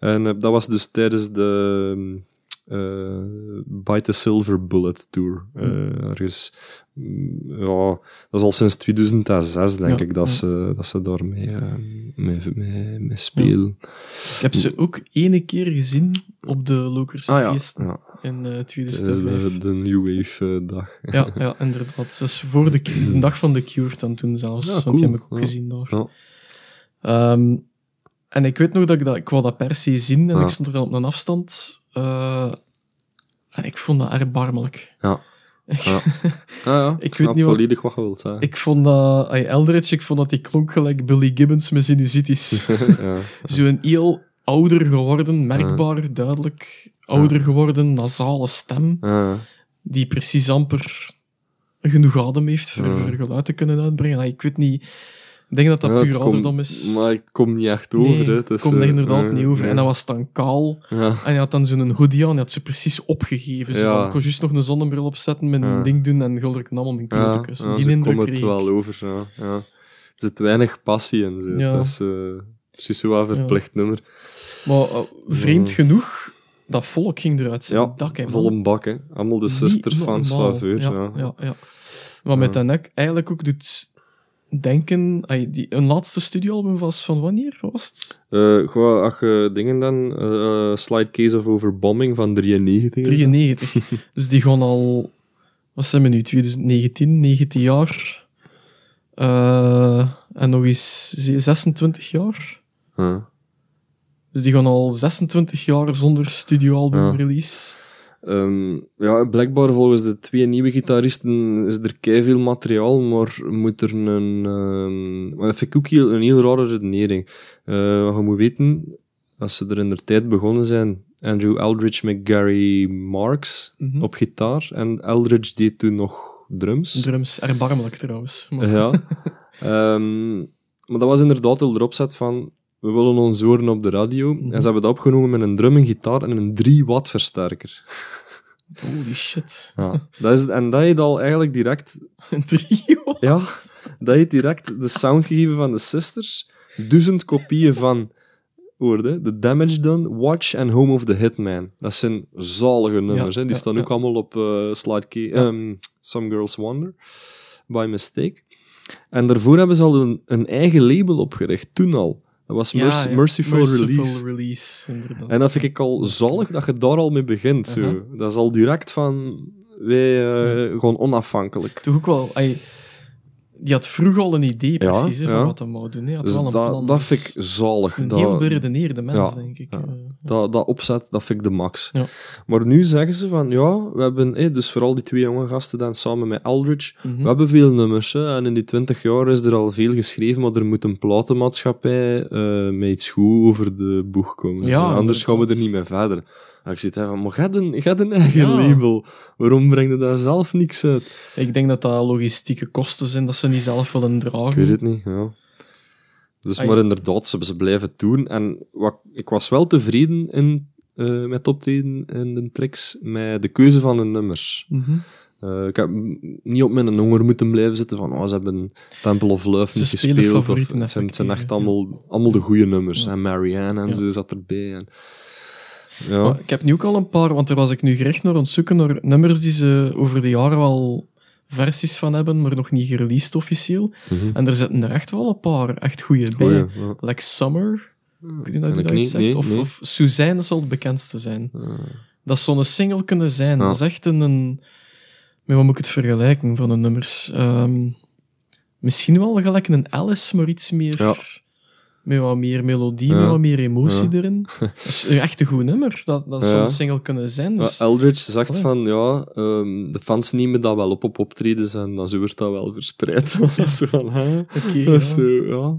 En eh, dat was dus tijdens de eh Bite the Silver Bullet Tour. Eh, ergens, mm, ja, dat is al sinds 2006, denk ik, dat, ze, dat ze daarmee mee, mee, mee spelen. Ik heb ze ook ene keer gezien op de Lokers Ah ja. In Dat is 2005. de, de New Wave eh, dag. Ja, ja, inderdaad. Dat is voor de, de dag van de Cure dan toen zelfs. Ja, Want die heb ik ook Ja. gezien daar. Ja. Ehm, en ik weet nog dat ik dat... Ik wou dat per se zien en Ja. ik stond er dan op een afstand. eh, en ik vond dat erbarmelijk. Ja. Ik, Ja. Ja, ja, ik, weet snap niet wat- volledig wat je wilt zeggen. ik vond dat... ay, Eldritch, ik vond dat die klonk gelijk Billy Gibbons met sinusitis. ja. Zo'n heel ouder geworden, merkbaar, duidelijk ouder geworden, nasale stem, die precies amper genoeg adem heeft voor, geluid te kunnen uitbrengen. Ah, Ik weet niet... Ik denk dat dat Ja, puur ouderdom is. Maar ik kom niet echt over. nee, hè. het is, komt er eh, inderdaad niet over. nee. En dat was dan kaal. Ja. En hij had dan zo'n hoodie aan. Hij had ze precies opgegeven. Zo Ja. ik kon juist nog een zonnebril opzetten, met een ding doen en gulder allemaal mijn Ja, klote kussen. Die indruk komt het wel over. Ja. Er zit weinig passie in. Zo. Dat is eh, precies zo verplicht nummer. Maar eh, vreemd genoeg, dat volk ging eruit zijn Ja, dak. Hè, man. vol een bak. Hè. Allemaal de sisterfans voor. Ja, Ja. ja. Wat met dat eigenlijk ook doet denken... ay, die, een laatste studioalbum was van wanneer was het? Eh, gewoon, als je dingen dan... eh, slide Case of Overbombing van 93. is dat? 93. dus die gaan al... Wat zijn we nu? 2019, 19 jaar. Eh, en nog eens ze- 26 jaar. Ja. Dus die gaan al 26 jaar zonder studioalbum Ja. release. Ehm, ja, blijkbaar volgens de twee nieuwe gitaristen is er veel materiaal, maar moet er een... ehm, maar dat vind ik ook heel, een heel rare redenering. Wat je moet weten, als ze er in de tijd begonnen zijn, Andrew Eldridge met Gary Marks Mhm. op gitaar, en Eldridge deed toen nog drums. Drums, erbarmelijk trouwens. Maar, Ja. Ehm, maar dat was inderdaad al erop zet van... We willen ons horen op de radio. En ze hebben dat opgenomen met een drum, een gitaar en een 3 watt versterker. Holy shit. Ja. Dat is, en dat heeft al eigenlijk direct... Een trio. Ja, dat heeft direct de sound gegeven van de Sisters. Duizend kopieën van... Hoorde, The Damage Done, Watch en Home of the Hitman. Dat zijn zalige nummers. Ja, hè. Die ja, staan ja. ook allemaal op eh Slide Key, ehm, Some Girls Wonder. By mistake. En daarvoor hebben ze al een, een eigen label opgericht. Toen al. Dat was Merc- ja. Merciful, Release. Release, inderdaad. En dat vind ik al zalig dat je daar al mee begint. Zo. Dat is al direct van... Wij eh, gewoon onafhankelijk. Toch ook wel... ay, die had vroeg al een idee, Ja, precies, hè, van wat hij wou doen. Hij had Dus wel een dat, plan. dat dus vind ik zalig. is een dat, heel beredeneerde mens, denk ik. eh. dat, dat opzet, dat vind ik de max. Maar nu zeggen ze van, ja, we hebben, dus vooral die twee jonge gasten dan samen met Eldridge, Mhm. we hebben veel nummers. Hè, en in die twintig jaar is er al veel geschreven, maar er moet een platenmaatschappij eh, met iets goed over de boeg komen. Anders gaan we er niet mee verder. En ik zit daar van, maar ga een, ga een eigen Ja. label. Waarom breng je daar zelf niks uit? Ik denk dat dat logistieke kosten zijn, dat ze niet zelf willen dragen. Ik weet het niet, ja. Dus, maar inderdaad, ze, ze blijven doen. En wat, ik was wel tevreden in, eh, met optreden in de tricks, met de keuze van de nummers. Mhm. Eh, ik heb niet op mijn honger moeten blijven zitten van, oh, ze hebben Temple of Love niet Ze gespeeld. Of, het, zijn, het zijn echt allemaal, allemaal de goede nummers. Ja. En Marianne en Ja. zo zat erbij. En, ja. Maar ik heb nu ook al een paar, want er was ik nu gericht naar aan het zoeken naar nummers die ze over de jaren wel versies van hebben, maar nog niet gereleased officieel. Mhm. En er zitten er echt wel een paar echt goede bij. Ja. Like Summer, ik weet niet of je dat niet, zegt. nee, of, nee. of Suzanne zal het bekendste zijn. Ah. Dat zou een single kunnen zijn. Dat is echt een... een met wat moet ik het vergelijken van de nummers? Ehm, misschien wel gelijk een Alice, maar iets meer... Ja. Met wat meer melodie, Ja. met wat meer emotie Ja. erin. Dat is echt een goed nummer. Dat, dat zou Ja. een single kunnen zijn. Ja, Dus, Eldridge zegt Allee. van, ja, ehm, de fans nemen dat wel op op optredens en dan wordt dat wel verspreid. dat is zo van, hè? Oké, Dat is ja. zo, ja,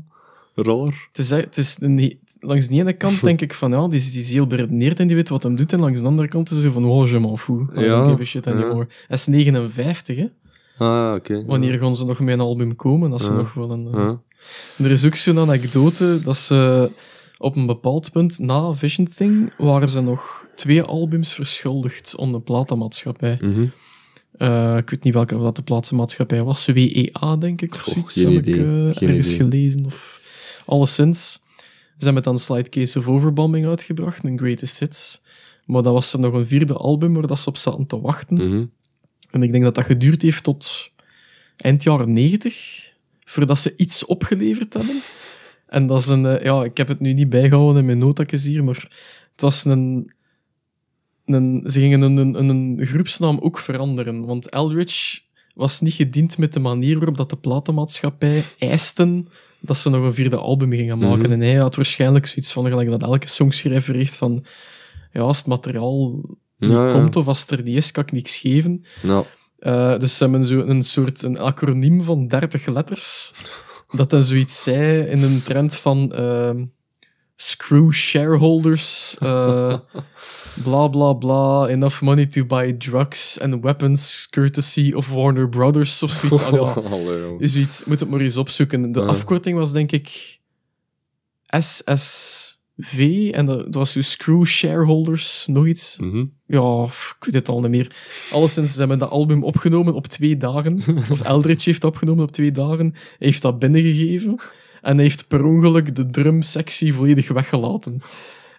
raar. Het is, het is een, langs die ene kant denk ik van, ja, die is, die is heel beredeneerd en die weet wat hem doet. En langs de andere kant is ze van, oh, je m'en fous. I Ja, give a shit ja. anymore. Hij is 59, hè. Ah, oké. Wanneer gaan ze nog met een album komen? Dat ze Ja. nog wel een... Ja. Er is ook zo'n anekdote dat ze op een bepaald punt na Vision Thing waren ze nog twee albums verschuldigd aan de platenmaatschappij. Eh, ik weet niet welke wat de platenmaatschappij was. WEA, denk ik, of zoiets. heb ik idee. Geen ergens idee. gelezen. Of... Alleszins. Ze hebben dan Slide Case of Overbombing uitgebracht, een greatest hits. Maar dat was er nog een vierde album waar dat ze op zaten te wachten. Mhm. En ik denk dat dat geduurd heeft tot eind jaren 90, voordat ze iets opgeleverd hebben. En dat is een, eh, ja, ik heb het nu niet bijgehouden in mijn notakjes hier, maar het was een, een ze gingen een, een, een groepsnaam ook veranderen, want Eldridge was niet gediend met de manier waarop dat de platenmaatschappij eisten dat ze nog een vierde album gingen maken. Mhm. En hij had waarschijnlijk zoiets van, gelijk dat elke songschrijver heeft van, ja, als het materiaal niet Ja, ja. komt of als het er niet is, kan ik niks geven. Ja. Eh, dus ze hebben zo een soort een acroniem van 30 letters. Dat dan zoiets zei in een trend van ehm, screw shareholders, eh, bla bla bla, enough money to buy drugs and weapons courtesy of Warner Brothers of zoiets. Joh. Is zoiets, moet het maar eens opzoeken. De afkorting was denk ik SSV en dat, was zo screw shareholders, nog iets Mhm. ja, ik weet het al niet meer. Alleszins, ze hebben dat album opgenomen op twee dagen. Of Eldridge heeft dat opgenomen op twee dagen. Heeft dat binnengegeven. En heeft per ongeluk de drumsectie volledig weggelaten.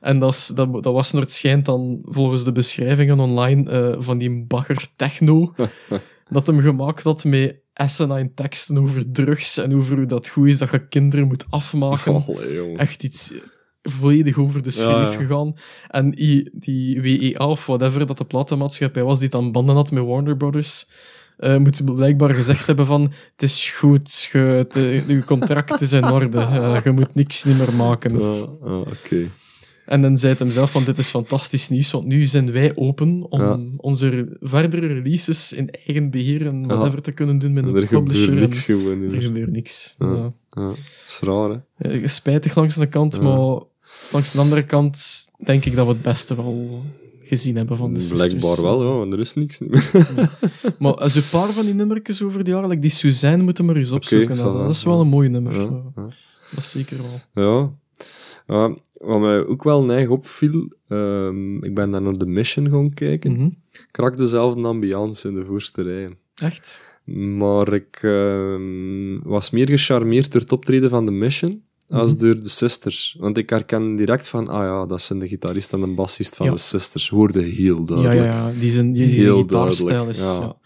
En dat, is, dat, dat was naar het schijnt dan, volgens de beschrijvingen online, eh, van die bagger techno. dat hem gemaakt had met asinine teksten over drugs en over hoe dat goed is dat je kinderen moet afmaken Allee, echt iets volledig over de schreef Ja, gegaan. En die, die WEA of whatever, dat de platenmaatschappij was, die dan banden had met Warner Brothers, eh moet blijkbaar gezegd hebben van, het is goed, je, eh, uw contract is in orde, eh, je moet niks niet meer maken. En dan zei het hem zelf van, dit is fantastisch nieuws, want nu zijn wij open om Ja. onze verdere releases in eigen beheer en Ja. whatever te kunnen doen met En een er gebeurt publisher. en niks gewoon. er gebeurt niks. Ja. Ja. Dat is raar, hè. Eh, Spijtig langs de kant, Ja. maar langs de andere kant denk ik dat we het beste wel gezien hebben van de sisters. Blijkbaar wel, ja, want er is niks meer. Maar als een paar van die nummertjes over die jaren, like die Suzanne, moeten we maar eens opzoeken. dat, is wel een mooi nummer. Dat is zeker wel. Ja. Wat mij ook wel neig opviel, ehm, ik ben daar naar de Mission gaan kijken. Mhm. Ik raak dezelfde ambiance in de voorste rijen. Echt? Maar ik ehm, was meer gecharmeerd door het optreden van de Mission als Mhm. door de Sisters. Want ik herken direct van, ah ja, dat zijn de gitarist en de bassist van Ja. de Sisters. Hoorde heel duidelijk. ja, ja. Die zijn, die, die Heel gitaarstijl is... Ja. ja.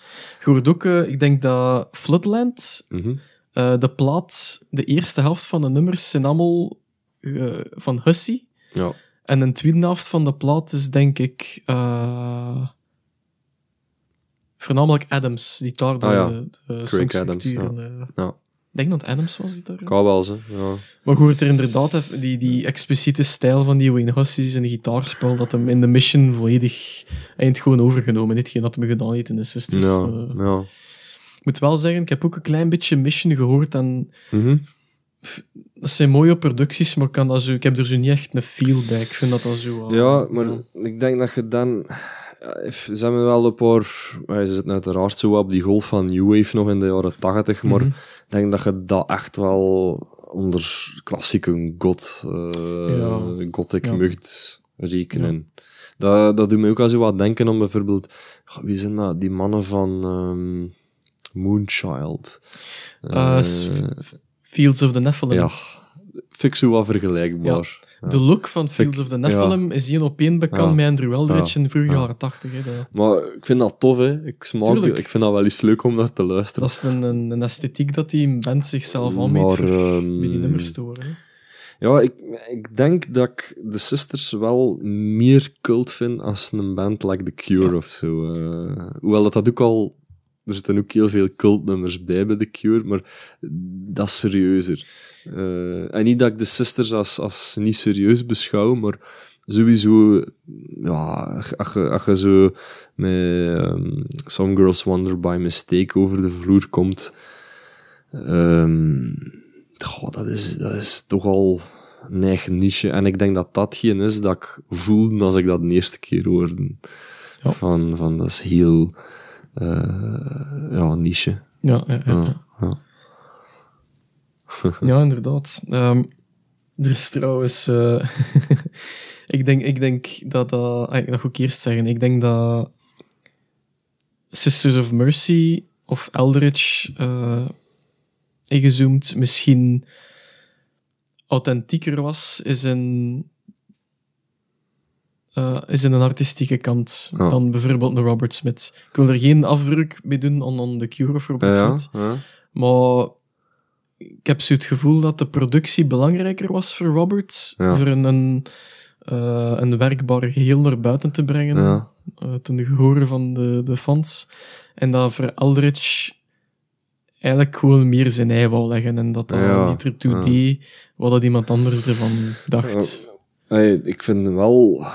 Je hoort ook, eh, ik denk dat Floodland, Mhm. eh, de plaat, de eerste helft van de nummers zijn allemaal eh, van Hussey. ja. En een tweede helft van de plaat is, denk ik, voornamelijk Adams, die daar de, Ah ja, de Craig Adams, en, eh, Ja. Ik denk dat Adams was die daar. Kan wel, ze. Ja. Maar hoort er inderdaad die, die expliciete stijl van die Wayne Hussey en gitaarspel, dat hem in de mission volledig eind gewoon overgenomen heeft, hetgeen dat hem gedaan heeft in de sisters. Ja, Eh, ja. ik moet wel zeggen, ik heb ook een klein beetje mission gehoord en Mhm. dat zijn mooie producties, maar ik, kan dat zo, ik heb er zo niet echt een feel bij. Ik vind dat dat zo... Ja, maar ja. ik denk dat je dan... if- Ze hebben wel een paar... ja, Ze zitten uiteraard zo op die golf van New Wave nog in de jaren tachtig, maar Mhm. ik denk dat je dat echt wel onder klassieke god, eh Ja. gothic Ja. mucht rekenen. Dat, dat doet me ook al zo wat denken om bijvoorbeeld... Wie zijn dat? Die mannen van ehm, Moonchild. Eh, Fields of the Nephilim. ja, ik zo wat vergelijkbaar. De look van Fields ik- of the Nephilim is één op één bekend met Andrew Eldritch in de vroege Ja. jaren tachtig. Maar ik vind dat tof, hè. Ik, smaak, Tuurlijk. ik vind dat wel eens leuk om naar te luisteren. dat is een, een, een esthetiek dat die band zichzelf voor ehm, met die nummers te horen. hè. Ja, ik, ik denk dat ik de Sisters wel meer cult vind als een band like The Cure of zo. eh. hoewel dat, dat ook al... Er zitten ook heel veel cultnummers bij bij The Cure, maar dat is serieuzer. Eh, en niet dat ik de Sisters als, als niet serieus beschouw, maar sowieso... Ja, als je, als je zo met ehm, Some Girls Wonder by Mistake over de vloer komt... goh, dat, is, dat is toch al een eigen niche. En ik denk dat dat geen is dat ik voelde als ik dat de eerste keer hoorde. Ja. Van, van, dat is heel... eh, ja, niche. Ja, ja, ja, ja. Ja, inderdaad. Ehm, er is trouwens... eh, ik, denk, ik denk dat dat... ah, Dat ga ik eerst zeggen. Ik denk dat Sisters of Mercy of Eldritch eh ingezoomd misschien authentieker was, is een... eh, is in een artistieke kant Ja. dan bijvoorbeeld een Robert Smith. Ik wil er geen afbreuk mee doen aan, aan The Cure of Robert Ja, Smith. ja. Maar ik heb zo het gevoel dat de productie belangrijker was voor Robert. Ja. Voor een, een, eh, een werkbaar geheel naar buiten te brengen. Ja. eh, ten gehore van de, de fans. En dat voor Eldritch eigenlijk gewoon meer zijn ei wou leggen. En dat dat Ja, niet ertoe deed wat dat iemand anders ervan dacht. Hey, ik vind wel...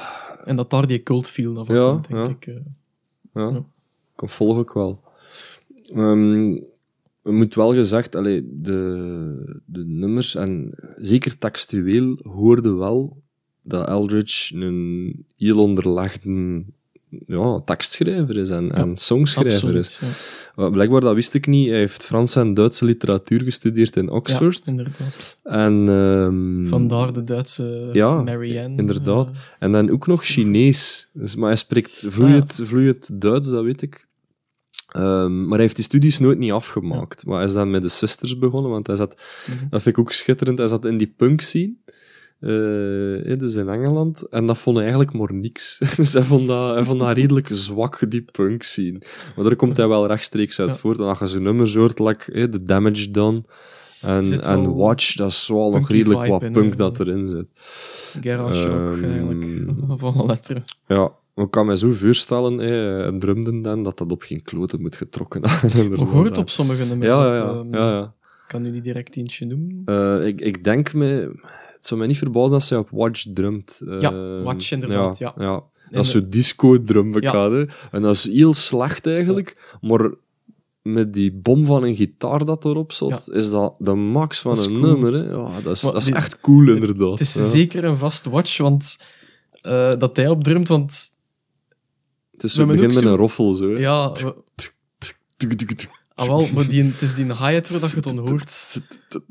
En dat daar die cult viel van, Ja, denk ik. eh. Ja, kan volg ik wel. Ehm het moet wel gezegd, allee, de, de nummers, en zeker textueel, hoorde wel dat Eldridge een heel onderlegde ja, tekstschrijver is en, en songschrijver is. Ja. Blijkbaar, dat wist ik niet. Hij heeft Frans en Duitse literatuur gestudeerd in Oxford. Ja, inderdaad. En, ehm, Vandaar de Duitse Ja, Marianne. inderdaad. eh, En dan ook nog. Chinees. Dus, maar hij spreekt vloeiend, vloeiend Duits, dat weet ik. Ehm, maar hij heeft die studies nooit niet afgemaakt. Maar hij is dan met de Sisters begonnen, want hij zat, Mhm. dat vind ik ook schitterend, hij zat in die punk scene. eh, eh, dus in Engeland. En dat vond hij eigenlijk maar niks. dus hij vond, dat, hij vond dat redelijk zwak, die punk scene. Maar daar komt hij wel rechtstreeks uit Ja. voort. En als je zo'n nummers hoort, like eh, The Damage Done en, en Watch, dat is wel nog redelijk wat in, punk hè. dat erin zit. Garage Ehm, eigenlijk. Van alle letteren. Ja, ik kan me zo voorstellen, hè, een drumden dan, dat dat op geen kloten moet getrokken worden. Je hoort op sommige nummers. Ja, ja, ja. ehm, ja, kan niet direct eentje noemen. Eh, ik, ik denk me... Het zou mij niet verbazen als hij op Watch drumt. Ja, Eh, Watch inderdaad, ja. ja. En Dat is de- zo disco-drum. En dat is heel slecht eigenlijk, maar met die bom van een gitaar dat erop zat, is dat de max van een cool. nummer. Hè. Ja, dat is, Maar dat is die- echt cool, inderdaad. Het is ja. zeker een vast watch, want eh, dat hij opdrumt, want Het is zo begin met zo- een roffel, zo. hè. ja, ah, wel, maar die, het is die hi-hat waar dat je het dan hoort. Dat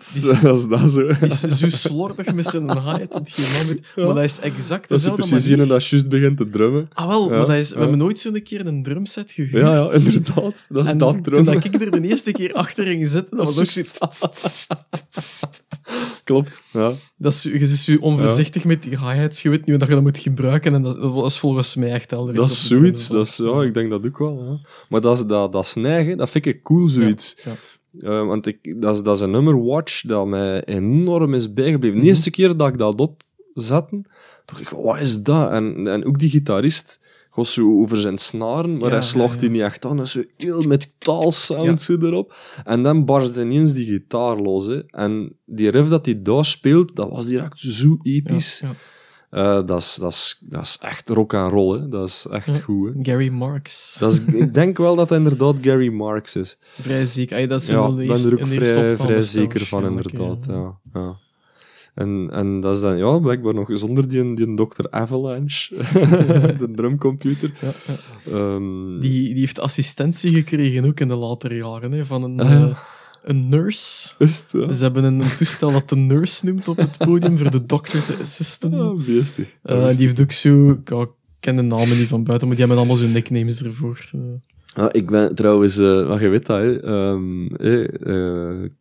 is dat zo. Die is zo slordig met zijn hi-hat dat je man weet. Maar dat is exact Dat dezelfde precies een dat juist begint te drummen. Ah wel, Ja, maar dat is, we hebben nooit zo'n keer een drumset gehuurd. Ja, ja, inderdaad. Dat is En dat toen drummen. dat ik er de eerste keer achter ging zitten, dat was ook zoiets... Klopt. Ja. Dat is, je is zo onvoorzichtig met die hi-hats. Je weet niet hoe dat je dat moet gebruiken. En dat, dat is volgens mij echt helder. Dat is zoiets. Dat is, ja, ik denk dat ook wel. Ja. Maar dat, is, dat, dat snijgen, dat vind ik cool, zoiets. Ja, Eh, want ik, dat, is, dat is een nummer Watch dat mij enorm is bijgebleven. Mhm. De eerste keer dat ik dat opzette, dacht ik, wat is dat? En, en ook die gitarist was zo over zijn snaren, maar Ja, hij ja, die ja. niet echt aan. En zo heel metaal sound zo erop. En dan barst ineens die gitaar los. Hè. En die riff dat hij daar speelt, dat was direct zo episch. Eh, dat, is, dat, is, dat is echt rock and roll. Hè. Dat is echt Ja. goed. Hè. Gary Marks. Dat is, ik denk wel dat dat inderdaad Gary Marks is. Vrij zeker. Ay, dat is Ja, ik ben er ook vrij, zeker van, inderdaad. ja. Ja. En, en dat is dan ja, blijkbaar nog zonder die, die Dr. Avalanche, de drumcomputer. Ja, ja. Ehm, Die, die heeft assistentie gekregen ook in de latere jaren. Hè, van een, Ah, eh, een nurse. Ze hebben een, een toestel dat de nurse noemt op het podium voor de dokter te assisten. Ah, beestig. Eh, die heeft ook zo... Ik ken de namen niet van buiten, maar die hebben allemaal zo'n nicknames ervoor. Eh, Ah, ik ben trouwens, eh wat je weet dat, hè, ehm, eh, eh, ik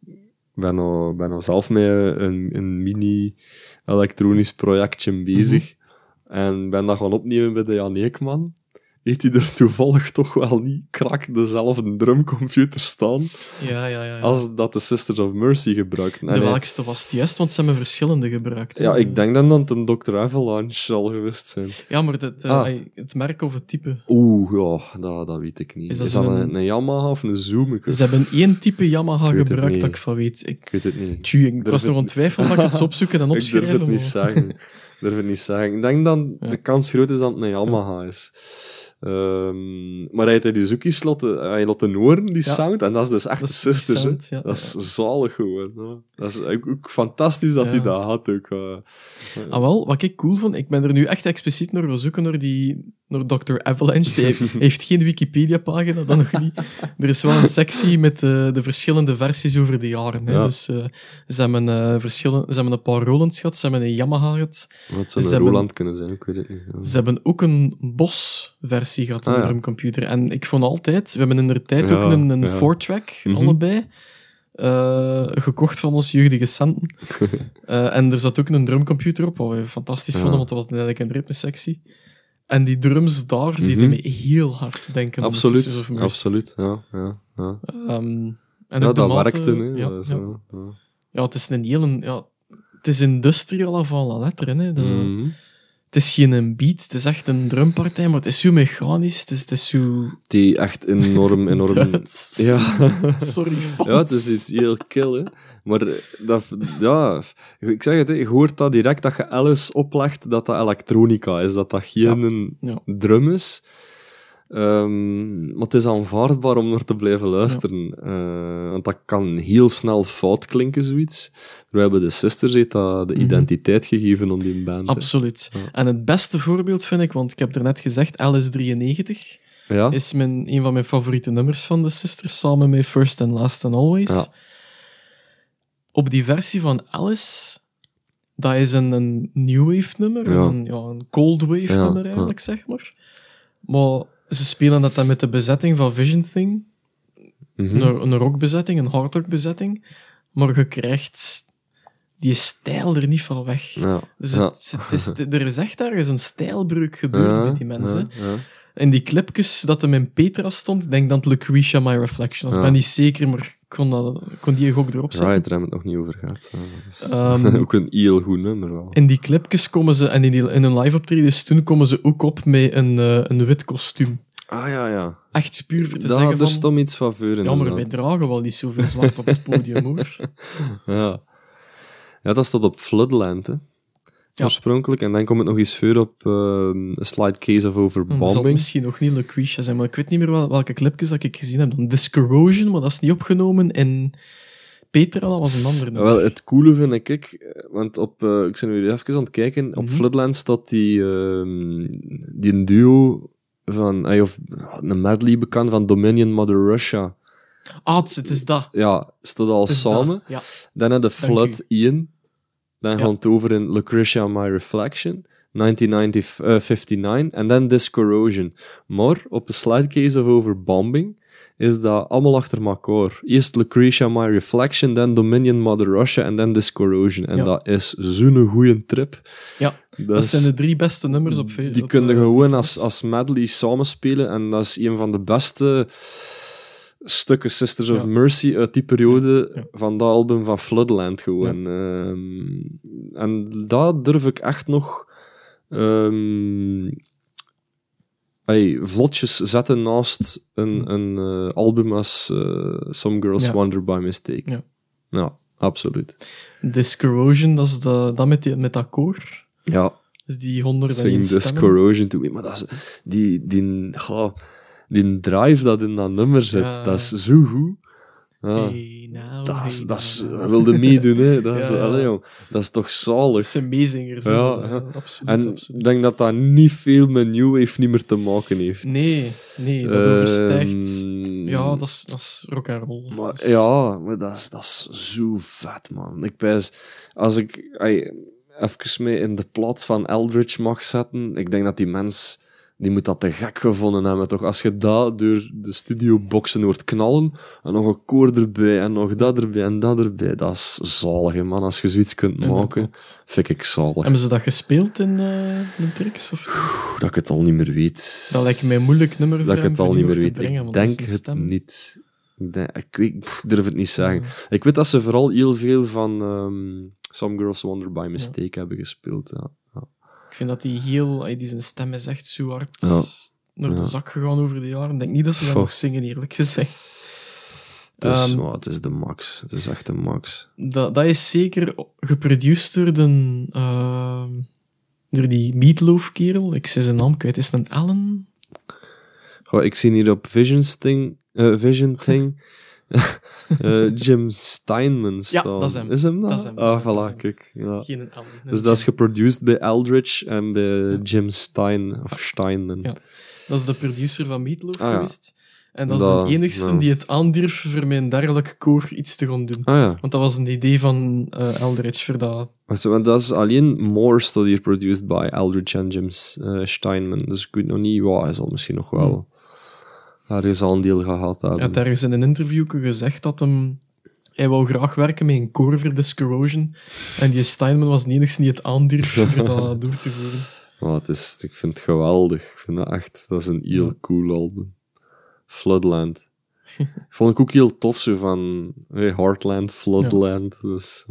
ben al, ben al zelf met een, een mini-elektronisch projectje bezig. En ben dat gaan opnemen bij de Jan Eekman. Heeft hij er toevallig toch wel niet krak dezelfde drumcomputer staan ja, ja, ja. ja. als dat de Sisters of Mercy gebruikten. En de welkste was het juist, want ze hebben verschillende gebruikt. hè. ja, ik denk dan dat het een Dr. Avalanche zal geweest zijn. Ja, maar het, eh, Ah. het merk of het type. Oeh, ja, dat, dat weet ik niet. Is Is dat een, een Yamaha of een Zoom? Ik, Ze hebben één type Yamaha Ik gebruikt dat ik van weet. Ik, ik weet het niet. tju, ik was nog aan het twijfelen dat ik het opzoeken en Ik opschrijven. durf het niet maar- zeggen. Ik durf het niet zeggen. Ik denk dat Ja. de kans groot is dat het een Yamaha is. Ehm, maar hij heeft die zoekjes laten, hij laten horen, die Ja. sound. En dat is dus echt Dat sisters. hè. sound, ja. Dat is zalig geworden. hè. Dat is ook, ook fantastisch dat hij dat had. Ook, eh. Ah, wel, wat ik cool vond, ik ben er nu echt expliciet naar gaan zoeken, naar, die, naar Dr. Avalanche. Die heeft, heeft geen Wikipedia-pagina, dan nog niet. Er is wel een sectie met eh, de verschillende versies over de jaren. Hè. Dus eh, ze, hebben, verschillen, ze hebben een paar Rolands gehad, ze hebben een Yamaha gehad. Wat zou een hebben- Roland kunnen zijn? Ik weet het niet. Ze hebben ook een Boss-versie gehad, een Ah, ja. drumcomputer. En ik vond altijd, we hebben in de tijd ook een, een ja. four-track, Mhm. allebei, eh, gekocht van ons jeugdige centen. Eh, en er zat ook een drumcomputer op, wat we fantastisch Ja. vonden, want dat was eigenlijk een ritmesectie. En die drums daar, die Mhm. deden me heel hard denken aan of Absoluut, absoluut. Ja, ja, ja. Ehm, en ja dat mate- werkte. Hè. Ja, ja. het is een hele... Ja, het is industrial avant la lettre, hè. De- Mhm. Het is geen beat, het is echt een drumpartij, maar het is zo mechanisch, het is, het is zo... Die echt enorm, enorm... Duits. Ja. Sorry, Frans. Ja, het is iets heel kill, hè. Maar eh, dat, ja, ik zeg het, je hoort dat direct dat je alles oplegt dat dat elektronica is, dat dat geen een Ja. drum is. Ehm, maar het is aanvaardbaar om naar te blijven luisteren. Eh, want dat kan heel snel fout klinken, zoiets. Terwijl bij de Sisters heeft dat de Mhm. identiteit gegeven om die band. Absoluut. Ja. En het beste voorbeeld vind ik, want ik heb er net gezegd, LS93 Ja? is mijn, een van mijn favoriete nummers van de Sisters, samen met First and Last and Always. Ja. Op die versie van Alice, dat is een, een new wave nummer, een, ja, een cold wave nummer eigenlijk, zeg maar. Maar ze spelen dat dan met de bezetting van Vision Thing, Mhm. een, een rockbezetting, een hardrock bezetting, maar je krijgt die stijl er niet van weg. Ja. Dus Ja. het, het is, er is echt ergens een stijlbreuk gebeurd Ja, met die mensen. ja, ja. En die clipjes dat hem in Petra stond, ik denk dat Lucretia My Reflection was. Ja. Ik ben niet zeker, maar ik kon, dat, ik kon die gok erop zetten. Right, daar hebben we het nog niet over gehad. Ja, Ehm, ook een heel goed nummer wel. In die clipjes komen ze, en in, die, in een live optredens toen, komen ze ook op met een, eh, een wit kostuum. Ah ja, ja. Echt puur voor te Daar zeggen er van... stond iets van voor Ja, maar wij dragen wel niet zoveel zwart op het podium, hoor. Ja. ja, dat staat op Floodland, hè. Oorspronkelijk. En dan komt het nog eens voor op A Slight Case of Dan zal het Overbombing. misschien nog niet Lucretia zijn, maar ik weet niet meer wel, welke clipjes dat ik gezien heb. Dan Discorrosion, maar dat is niet opgenomen. En Petra, dat was een ander nummer. wel, het coole vind ik, ik, want op, eh, ik ben nu even aan het kijken, op Mhm. Floodland staat die, ehm, die duo van, eh, of een medley bekend van Dominion Mother Russia. Ah, het is- dat. Ja, staat al samen. Ja. Dan heb je Flood Ian. Dan Ja. gaat over in Lucretia My Reflection, 1959. En dan Discorrosion. Maar op de slide case of Overbombing is dat allemaal achter elkaar. Eerst Lucretia My Reflection, dan Dominion Mother Russia en dan Discorrosion. En Ja. dat is zo'n goede trip. Ja, Dat, dat is- zijn de drie beste nummers op Facebook. die kunnen gewoon als, als medley samenspelen. En dat is een van de beste stukken Sisters of Ja. Mercy uit die periode Ja. van dat album van Floodland gewoon. Ehm, en dat durf ik echt nog ehm, ey, vlotjes zetten naast een, een eh, album als eh, Some Girls Ja. Wonder by Mistake. Ja. ja absoluut. Discorrosion, dat is de, dat met, die, met dat koor. Ja, Dus die 101 Sing this stemmen. corrosion to me. Maar dat is, die, die, die drive dat in dat nummer zit, Ja. dat is zo goed. Ja, Hey, dat is, dat is, we wilden meedoen, hè. Dat is, Ja, ja. allee, jong, dat is toch zalig. is amazing. Ja, ja. absoluut. En ik denk dat dat niet veel met New Wave niet meer te maken heeft. Nee, nee, dat Ehm, overstijgt ja, dat is, dat is rock and roll. Maar, ja, maar dat is, dat is zo vet, man. Ik pijs, als ik even mee in de plaats van Eldritch mag zetten, ik denk dat die mens, die moet dat te gek gevonden hebben, toch? Als je dat door de studioboxen hoort knallen, en nog een koor erbij, en nog dat erbij, en dat erbij, dat is zalig, man. Als je zoiets kunt maken, vind ik zalig. Hebben ze dat gespeeld in eh de tricks? Of? Oeh, dat ik het al niet meer weet. Dat lijkt mij een moeilijk nummer dat ik het al niet meer weet. brengen, ik denk het niet. Ik, denk, ik, weet, pff, ik durf het niet zeggen. Ik weet dat ze vooral heel veel van ehm, Some Girls Wonder by Mistake hebben gespeeld. Ja. Ik vind dat die heel... Die zijn stem is echt zo hard Ja. naar de zak gegaan over de jaren. Ik denk niet dat ze dat nog zingen, eerlijk gezegd. Dus, oh, het is de max. Het is echt de max. Dat, dat is zeker geproduceerd door, de, ehm, door die Meatloaf-kerel. Ik zei zijn naam kwijt. Is het een Allen? Goh, ik zie hier op Visions thing, eh, Vision Thing eh, Jim Steinman staan. dat is hem. Is hem dat? Dat is hem, Ah, dat voilà, hem. kijk. Ja. Geen een Allen. Dus dat is geproduced bij Eldritch en bij Jim Stein, of Steinman. Ja. Dat is de producer van Meatloaf Ah, ja. geweest. En dat is de enigste ja. die het aandurf voor mijn dergelijke koor iets te gaan doen. Ah ja. Want dat was een idee van eh Eldritch voor dat. Want dat is alleen Morse dat hier produced by Eldritch en Jim eh, Steinman. Dus ik weet nog niet, wow, hij zal misschien nog wel ergens al een deel gehad Hij had ergens in een interview gezegd dat hem... Hij wou graag werken met een koor voor Disc Corrosion. En die Steinman was de enigste die het aandurf voor dat door te voeren. Maar het is, ik vind het geweldig. Ik vind dat echt, dat is een heel cool album. Floodland. Vond ik ook heel tof, zo van hey, Heartland, Floodland. Dus.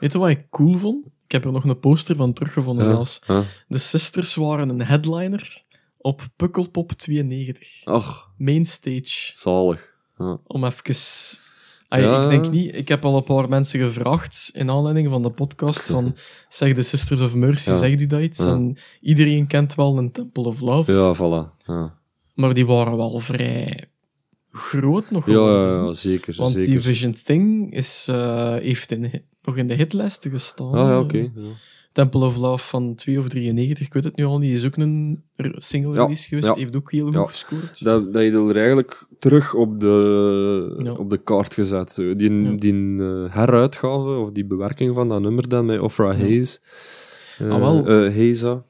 Weet je wat ik cool vond? Ik heb er nog een poster van teruggevonden Ja. zelfs. De Sisters waren een headliner op Pukkelpop 92. Ach, Mainstage. zalig. Ja. Om even... Ay, Ja. Ik denk niet... Ik heb al een paar mensen gevraagd in aanleiding van de podcast van zeg de Sisters of Mercy, Ja. zegt u dat iets? En iedereen kent wel een Temple of Love. ja, voilà. Ja, Maar die waren wel vrij groot nog ja, ja, zeker. Want zeker. die Vision Thing is, eh, heeft in, nog in de hitlijsten gestaan. Ah ja, oké. ja. Temple of Love van 2 of 93, ik weet het nu al niet, is ook een single Ja, release geweest. ja. Heeft ook heel goed Ja. gescoord. Dat, dat je er eigenlijk terug op de, op de kaart gezet. Zo. Die, die eh, heruitgave, of die bewerking van dat nummer dan met Ofra Hayes. eh Ah, wel. eh, Hayesa.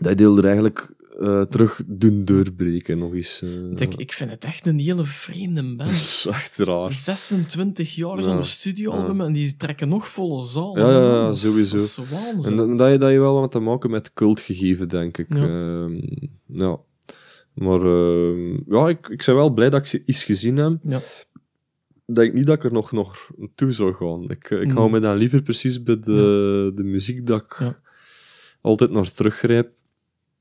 Dat deelde er eigenlijk eh, terug doen doorbreken, nog eens. eh. Ik, ik vind het echt een hele vreemde band. is echt raar. 26 jaar Ja, zonder studioalbum en die trekken nog volle zaal. Ja, ja, ja, Dat is- sowieso. Dat is waanzin. En dat, je, dat je wel wat te maken met cult gegeven, denk ik. Ja. Ehm, ja. Maar ehm, ja, ik, ik ben wel blij dat ik ze iets gezien heb. Ja. Ik denk niet dat ik er nog, nog toe zou gaan. Ik, eh, ik hou me dan liever precies bij de, de muziek dat ik Ja. altijd naar teruggrijp.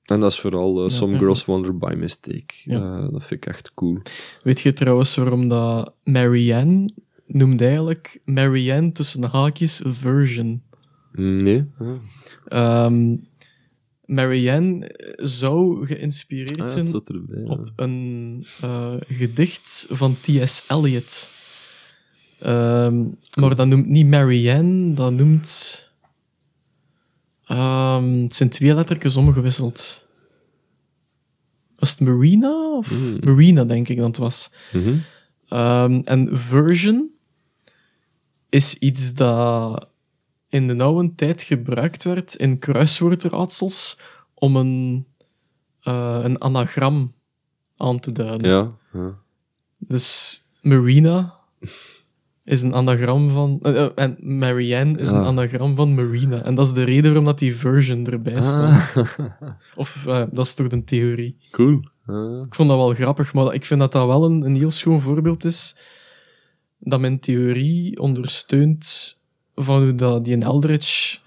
En dat is vooral eh, Some Girls Wonder by Mistake. Eh, dat vind ik echt cool. Weet je trouwens waarom dat Marianne noemde eigenlijk Marianne tussen haakjes version? Nee? Ja. Ehm Marianne zou geïnspireerd Ah, zijn erbij. ja. op een eh, gedicht van T.S. Eliot. Ehm, maar dat noemt niet Marianne, dat noemt... Ehm, het zijn twee lettertjes omgewisseld. Was het Marina? Of Hmm. Marina, denk ik dat het was. Mhm. Ehm, en version is iets dat in de oude tijd gebruikt werd in kruiswoordraadsels om een, eh, een anagram aan te duiden. Ja, ja. Dus Marina is een anagram van... eh, eh, en Marianne is Ja. een anagram van Marina. En dat is de reden waarom dat die version erbij staat. Ah, Of eh, dat is toch een theorie. cool. Ah. Ik vond dat wel grappig, maar ik vind dat dat wel een, een heel schoon voorbeeld is dat mijn theorie ondersteunt van hoe dat die in Eldritch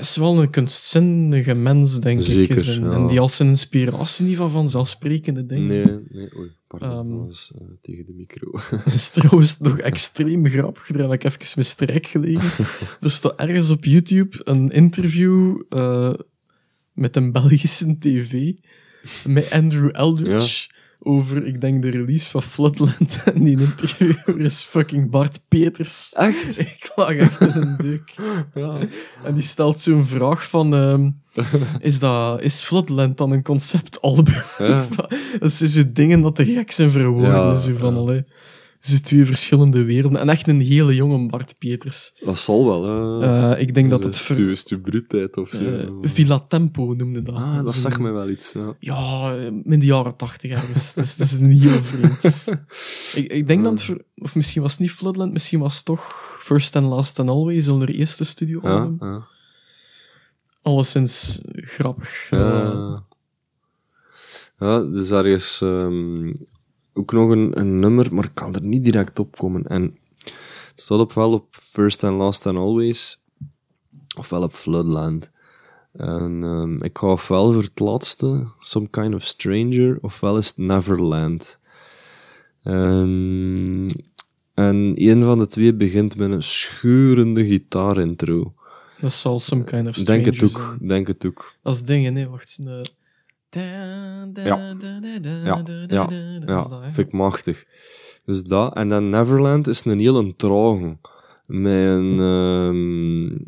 is wel een kunstzinnige mens, denk Zeker, ik. Is en, ja. en die als zijn inspiratie niet van vanzelfsprekende dingen. Nee, nee, oei, pardon. Ehm. was eh, tegen de micro. Is trouwens nog extreem grappig. Daar heb ik even mijn strek gelegen. er staat ergens op YouTube een interview eh, met een Belgische tv met Andrew Eldridge. Over, ik denk, de release van Floodland. En die interviewer is fucking Bart Peters. Echt? Ik lag echt in een deuk. Ja. En die stelt zo'n vraag van... ehm, is, dat, is Floodland dan een conceptalbum? Ja. dat zijn zo dingen dat te gek zijn voor woorden. Ja, zo van, ja. allee, zo twee verschillende werelden. En echt een hele jonge Bart Peters. Dat zal wel, hè. Eh, ik denk dat het... is ver- is bruutheid of zo. eh, Villa Tempo noemde dat. ah, dat zegt mij wel iets, ja. Ja, eh, in de jaren tachtig ergens. Dus het is een heel vreemd. ik, ik denk dat het... ver- Of misschien was het niet Floodland, misschien was het toch First and Last and Always, hun eerste studio Ja, ja. Alleszins grappig. Ja. Ja, dus daar is ehm, ook nog een, een nummer, maar ik kan er niet direct op komen. En het staat op wel op First and Last and Always, ofwel op Floodland. En ehm, ik ga ofwel voor het laatste, Some Kind of Stranger, ofwel is het Neverland. Ehm, en een van de twee begint met een scheurende gitaarintro. Dat zal some kind of Denk het stranger ook, zijn. denk het ook. Is dingen, nee, wacht. De... Ja. Ja, Ja, vind ik machtig. Dus dat. En dan Neverland is een hele trage. Met een, ehm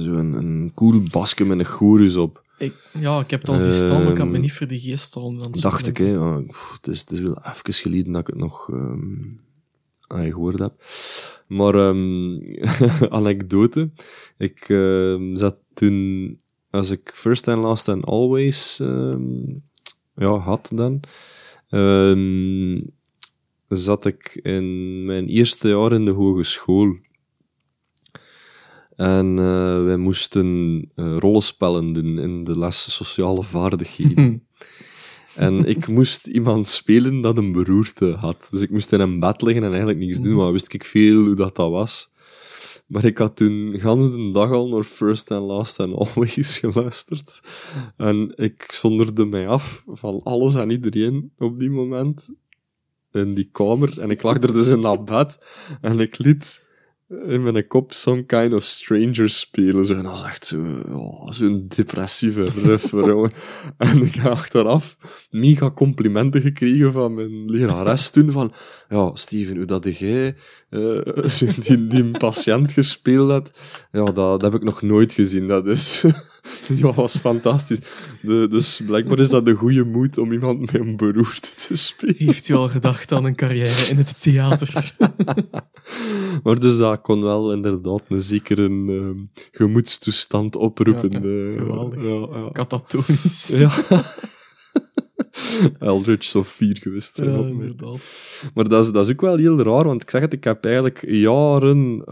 zo een, een cool basje met een chorus op. Ik, ja, ik heb het al zien staan, maar ik kan me niet voor de geest dan Dacht ik, hè. ja, het, is, het is wel even geleden dat ik het nog ah, gehoord heb. Maar, ehm anekdote. Ik zat toen, als ik First and Last and Always ehm, ja, had dan, ehm, zat ik in mijn eerste jaar in de hogeschool. En eh, wij moesten eh, rollenspellen doen in de les sociale vaardigheden. En ik moest iemand spelen dat een beroerte had. Dus ik moest in een bed liggen en eigenlijk niks doen, maar wist ik veel hoe dat, dat was. Maar ik had toen gans de dag al naar First and Last and Always geluisterd. En ik zonderde mij af van alles en iedereen op die moment in die kamer. En ik lag er dus in dat bed en ik liet in mijn kop Some Kind of Stranger spelen. Zo, en dat is echt zo, oh, zo'n depressieve riff. En ik heb achteraf mega complimenten gekregen van mijn lerares toen, van, ja, Steven, hoe dat jij eh, die, die patiënt gespeeld hebt, ja, dat, dat heb ik nog nooit gezien. Dat is, ja, was fantastisch. De, dus blijkbaar is dat de goede moed om iemand met een beroerte te spelen. Heeft u al gedacht aan een carrière in het theater? Maar dus dat kon wel inderdaad een zekere ehm, gemoedstoestand oproepen. Ja, eh, geweldig. ja, ja. Catatonisch. Ja. Eldritch zou vier geweest zijn. Ja, op mij. inderdaad. Maar dat is, dat is ook wel heel raar, want ik zeg het, ik heb eigenlijk jaren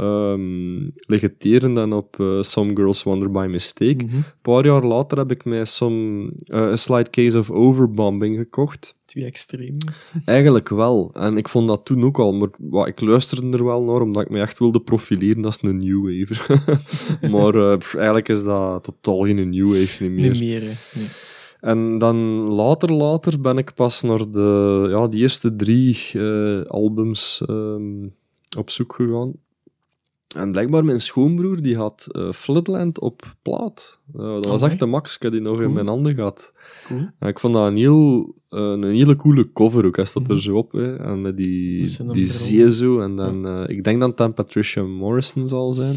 teren dan op eh, Some Girls Wonder by Mistake. Mhm. Een paar jaar later heb ik mij some, eh, A Slight Case of Overbombing gekocht. Twee extreem. Eigenlijk wel. En ik vond dat toen ook al, maar wat, ik luisterde er wel naar, omdat ik me echt wilde profileren als een new waver. maar eh, pff, eigenlijk is dat totaal geen new wave niet meer. Niet meer, hè. Nee. En dan later, later ben ik pas naar de, ja, die eerste drie eh, albums ehm, op zoek gegaan. En blijkbaar mijn schoonbroer, die had eh Floodland op plaat. Eh, dat was echt de max, ik heb die nog in mijn handen gehad. Cool. Ik vond dat een, heel, een hele coole cover ook. Hij staat er Mhm. zo op. Hè. En met die, die zo. En dan, ik denk dat het dan Patricia Morrison zal zijn.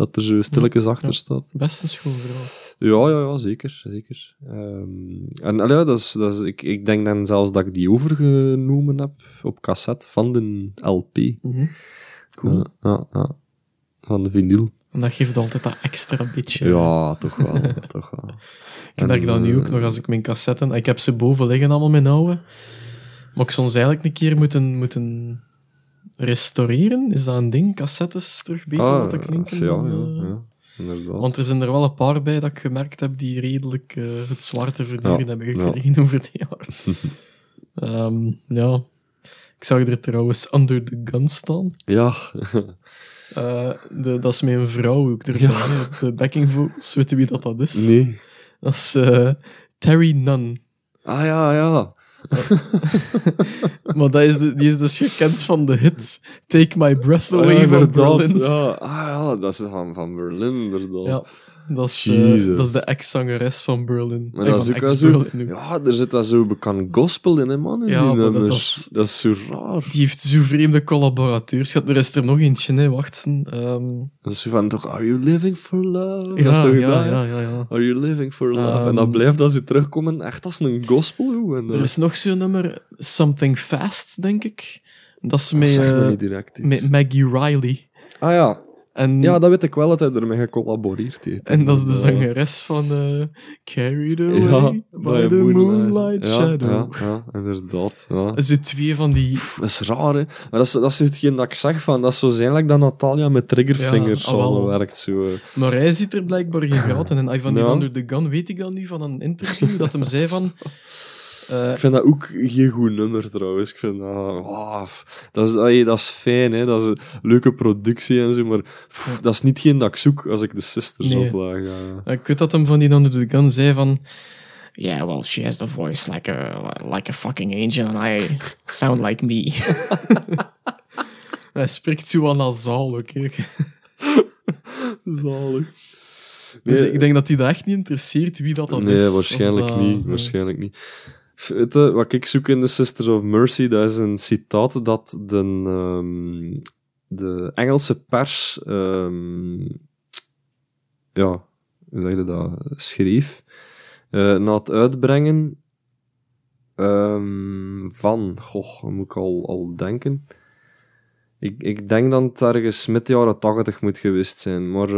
Dat er zo stilletjes achter staat. Best een schoon verhaal. Ja, ja, ja, zeker. zeker. Ehm, en allee, dat is, dat is, ik, ik denk dan zelfs dat ik die overgenomen heb op cassette van de LP. Mhm. Cool. Ja, ja, ja. Van de vinyl. En dat geeft altijd dat extra beetje. Ja, toch wel. toch wel. Ik merk dat nu eh, ook nog als ik mijn cassetten... Ik heb ze boven liggen, allemaal mijn oude. Maar ik soms eigenlijk een keer moeten, moeten restaureren. Is dat een ding? Cassettes terug beter ah, laten klinken? Ja, dan, ja, eh, ja, inderdaad. Want er zijn er wel een paar bij dat ik gemerkt heb die redelijk eh, het zwarte verduren Ja, hebben ja. gekregen over de jaren. Ehm, ja. Ik zag er trouwens Under the Gun staan. Ja, Eh, de, dat is mijn vrouw ook erbij, op de backing vocals. Weet je wie dat, dat is? nee. Dat is Terry Nunn. Ah ja, ja. Maar dat is de, die is dus gekend van de hit Take My Breath Ah, Away ja, van. Berlin. Ja. Ah ja, dat is van, van Berlin, inderdaad. Ja. Dat is, eh, dat is de ex-zangeres van Berlin. Maar dat is ook wel zo... Ja, er zit dat zo bekend gospel in, hè, man. In Ja, dat- dat dat, is- zo raar. Die heeft zo vreemde collaborateurs gehad. Er is er nog eentje, hè. Wacht. Ehm, Dat is zo van, toch, are you living for love? ja, dat is toch ja, dat, ja, ja, ja. Are you living for love? en Ehm, dan blijft dat zo terugkomen, echt als een gospel. joh. En, Er is nog zo'n nummer, Something Fast, denk ik. Dat is dat met, me eh, met Maggie Riley. Ah ja. En, ja, dat weet ik wel, dat hij ermee gecollaboreerd heeft. en dat is de zangeres van eh, Carried Away Ja, by the Moonlight ja, Shadow. Ja, ja, inderdaad. Ja. Zo twee van die... Dat is raar, hè. Maar dat is, dat is hetgeen dat ik zeg van, dat is zo zijn like dat Natalia met triggerfingers Ja, ah, samenwerkt. Zo. Maar hij ziet er blijkbaar geen gaten in. En van die Ja. Under the Gun weet ik dan nu van een interview dat hem zei van... eh, Ik vind dat ook geen goed nummer trouwens. Ik vind dat, f- dat, is, dat is fijn, hè. dat is een leuke productie en zo, maar pff, dat is niet geen dat ik zoek als ik de Sisters Nee. oplag. ja. ik weet dat hem van die Under the Gun zei van... Yeah, well, she has the voice like a, like a fucking angel and I sound like me. hij spreekt zo ook. hè. Zalig. Dus Nee, ik denk dat hij dat echt niet interesseert wie dat dan nee, is. als waarschijnlijk dat- niet. Waarschijnlijk niet. Weet wat ik zoek in The Sisters of Mercy, dat is een citaat dat de, ehm, de Engelse pers, ehm, ja, hoe zeg je dat, schreef, eh, na het uitbrengen ehm, van, goh, moet ik al, al denken? Ik, ik denk dat het ergens met de jaren tachtig moet geweest zijn, maar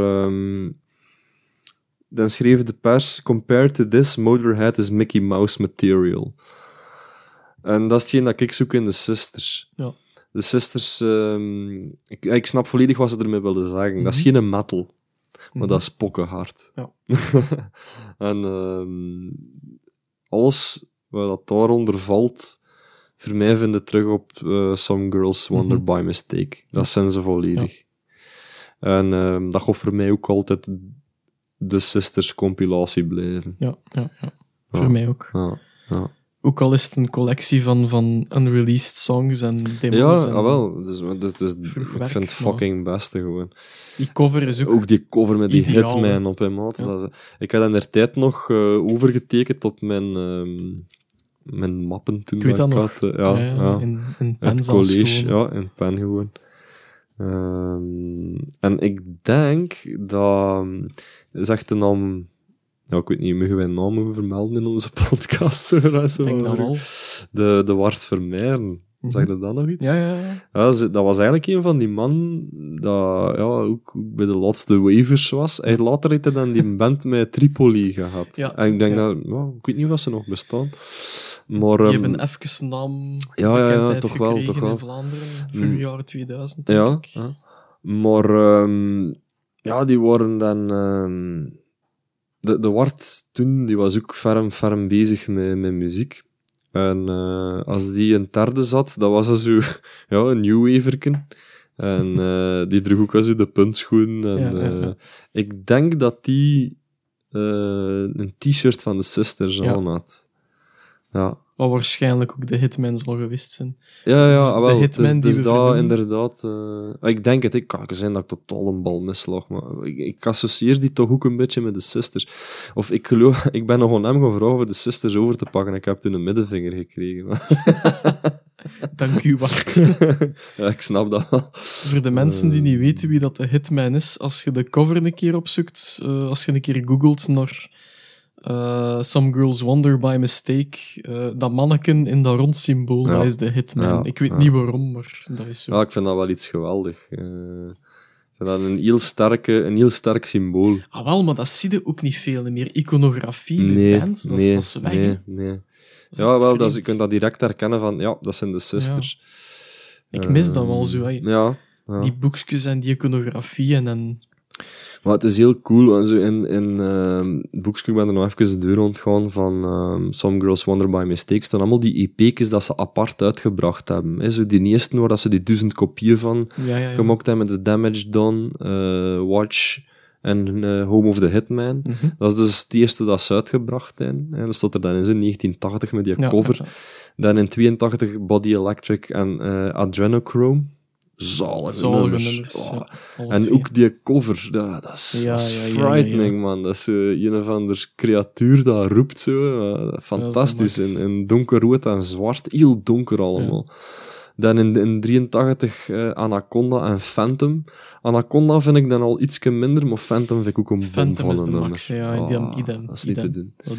dan schreef de pers, compared to this, Motorhead is Mickey Mouse material. En dat is hetgeen dat ik zoek in de Sisters. Ja. De Sisters, ehm, ik, ik snap volledig wat ze ermee wilden zeggen. Dat is Mhm. geen metal, maar Mhm. dat is pokkenhard. Ja. en ehm, alles wat dat daaronder valt, voor mij vind ik terug op eh, Some Girls Wonder Mhm. by Mistake. Dat zijn ze volledig. En ehm, dat gaat voor mij ook altijd de Sisters compilatie blijven. Ja, ja, ja. Ja. Voor mij ook. Ja, ja. Ook al is het een collectie van, van unreleased songs en demos. ja en ah, wel. Dus, dit is, ik vind het maar- fucking beste gewoon. Die cover is ook... Ook die cover met die Ideaal, Hitman op hem maat. Ja. Dat Ik had in der tijd nog eh, overgetekend op mijn, ehm, mijn mappen toen Ik dat ik had. eh, ja, ja. In, in pen zelfs college, ja, in pen gewoon. Ehm, en ik denk dat... Echt een naam... Ja, ik weet niet, mogen wij namen vermelden in onze podcast? Zo, zo denk dat. De, de Wart Vermeijren. Mhm. Zeg je dat nog iets? Ja, ja, ja. Dat was eigenlijk een van die man dat ja, ook bij de laatste Wavers was. Hij later heeft hij dan die band met Tripoli gehad. Ja, en ik denk dat... Ik weet niet of ze nog bestaan. Maar... Die ehm, hebben even naam ja, ja, bekendheid toch wel, toch wel. in Vlaanderen, voor Mm. jaren 2000, denk Ja, ik. ja. maar ehm, ja, die waren dan... ehm, de, de Wart toen, die was ook ferm, ferm bezig met, met muziek. En eh, als die in derde zat, dat was dat zo ja, een new waverken. En eh, die droeg ook wel zo de puntschoen. En, Ja, ja, ja. eh, ik denk dat die een t-shirt van de Sisters Ja. aan had. Ja. Wat waarschijnlijk ook de Hitman zal geweest zijn. Ja, ja, Dus de wel. Hitman dus, die dus we dat vernoemen. inderdaad... eh, ik denk het, ik kan zijn dat ik totaal een bal misslag, maar ik, ik associeer die toch ook een beetje met de Sisters. Of ik geloof... Ik ben nog aan hem gevraagd voor de Sisters over te pakken. Ik heb toen een middenvinger gekregen. Dank u, Bart. ja, ik snap dat wel. Voor de mensen die niet weten wie dat de Hitman is, als je de cover een keer opzoekt, eh, als je een keer googelt naar eh, Some Girls Wonder by Mistake, eh, dat manneken in dat rond symbool, Ja. dat is de Hitman. Ja, Ik weet ja. niet waarom, maar dat is zo. Ja, ik vind dat wel iets geweldig. Eh, ik vind dat een heel, sterke, een heel sterk symbool. Ah wel, maar dat zie je ook niet veel meer. Iconografie met Nee, bands, dat, is- dat is weg. nee, nee. Is Ja, wel, dat is, je kunt dat direct herkennen van, ja, dat zijn de Sisters. Ik mis dat wel Ehm, zo, hè. Ja, ja. Die boekjes en die iconografie en dan... Maar het is heel cool. En zo in, in ehm, het boekje ben er nog even de deur rondgaan van ehm, Some Girls Wonder by Mistake. staan allemaal die EP's dat ze apart uitgebracht hebben. Hè. Zo die eerste waar dat ze die duizend kopieën van Ja, ja, ja. gemaakt hebben met The Damage Done, eh, Watch en eh, Home of the Hitman. Mhm. Dat is dus het eerste dat ze uitgebracht hebben. En dat stond er dan in zo 1980 met die cover. Dan in 82 Body Electric en eh, Adrenochrome. Zalige, Zalige nummers. nummers. Oh. ja, En twee. ook die cover, ja, dat is, Ja, dat is ja, ja, frightening, man. Dat is zo een of ander creatuur dat roept zo. fantastisch. in, in donkerrood en zwart. Heel donker allemaal. Dan in, in 83 eh, Anaconda en Phantom. Anaconda vind ik dan al ietsje minder, maar Phantom vind ik ook een bom Phantom van is een de nummer. max, ja, idem, Ah, idem, Dat is niet te idem. doen.